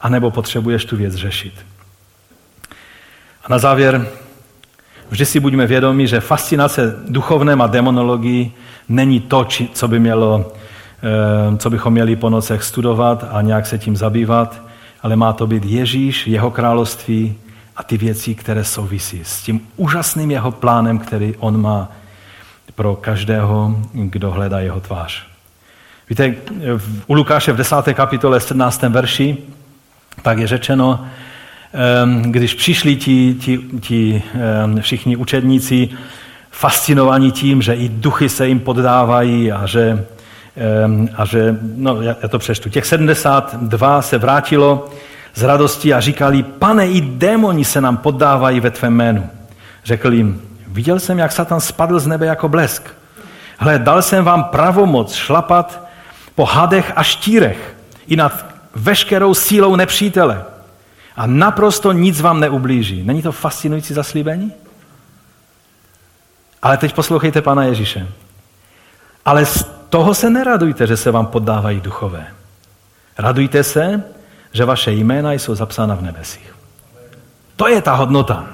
anebo potřebuješ tu věc řešit. A na závěr, vždy si buďme vědomi, že fascinace duchovném a demonologii není to, co, by mělo, eh, co bychom měli po nocech studovat a nějak se tím zabývat, ale má to být Ježíš, jeho království a ty věci, které souvisí s tím úžasným jeho plánem, který on má pro každého, kdo hledá jeho tvář. Víte, u Lukáše v 10. kapitole 17. verši tak je řečeno, když přišli ti, ti, ti všichni učedníci fascinovaní tím, že i duchy se jim poddávají a že a že, no já to přečtu, těch 72 se vrátilo z radosti a říkali, pane, i démoni se nám poddávají ve tvém jménu. Řekl jim, viděl jsem, jak Satan spadl z nebe jako blesk. Hle, dal jsem vám pravomoc šlapat po hadech a štírech i nad veškerou sílou nepřítele. A naprosto nic vám neublíží. Není to fascinující zaslíbení? Ale teď poslouchejte Pana Ježíše. Ale z toho se neradujte, že se vám poddávají duchové. Radujte se, že vaše jména jsou zapsána v nebesích. To je ta hodnota.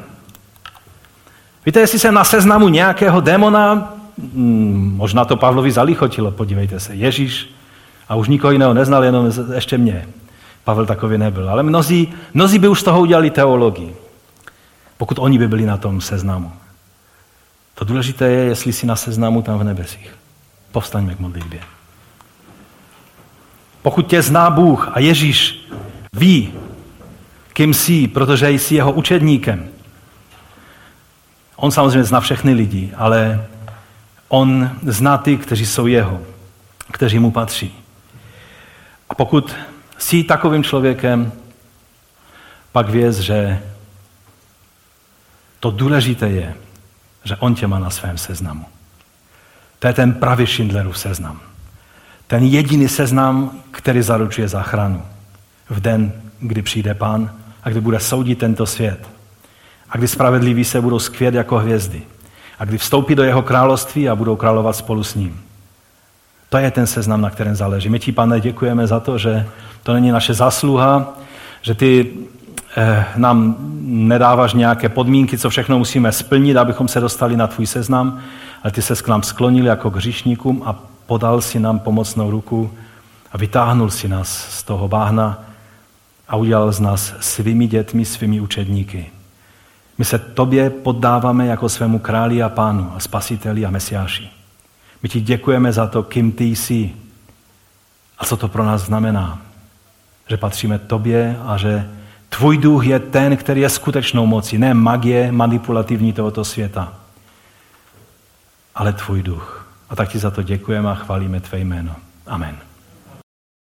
Víte, jestli jsem na seznamu nějakého démona, hmm, možná to Pavlovi zalichotilo, podívejte se, Ježíš a už nikoho jiného neznal, jenom ještě mě. Pavel takový nebyl. Ale mnozí, mnozí by už z toho udělali teologii, pokud oni by byli na tom seznamu. To důležité je, jestli si na seznamu tam v nebesích. Povstaňme k modlitbě. Pokud tě zná Bůh a Ježíš ví, kým jsi, protože jsi jeho učedníkem, on samozřejmě zná všechny lidi, ale on zná ty, kteří jsou jeho, kteří mu patří. A pokud jsi takovým člověkem, pak věz, že to důležité je, že on tě má na svém seznamu. To je ten pravý Schindlerův seznam. Ten jediný seznam, který zaručuje záchranu v den, kdy přijde pán a kdy bude soudit tento svět. A kdy spravedliví se budou skvět jako hvězdy. A kdy vstoupí do jeho království a budou královat spolu s ním. To je ten seznam, na kterém záleží. My ti, pane, děkujeme za to, že to není naše zasluha, že ty eh, nám nedáváš nějaké podmínky, co všechno musíme splnit, abychom se dostali na tvůj seznam, ale ty se k nám sklonil jako k hříšníkům a podal si nám pomocnou ruku a vytáhnul si nás z toho báhna a udělal z nás svými dětmi, svými učedníky. My se tobě poddáváme jako svému králi a pánu a spasiteli a mesiáši. My ti děkujeme za to, kým ty jsi a co to pro nás znamená. Že patříme tobě a že tvůj duch je ten, který je skutečnou mocí, ne magie manipulativní tohoto světa ale tvůj duch. A tak ti za to děkujeme a chválíme tvé jméno. Amen.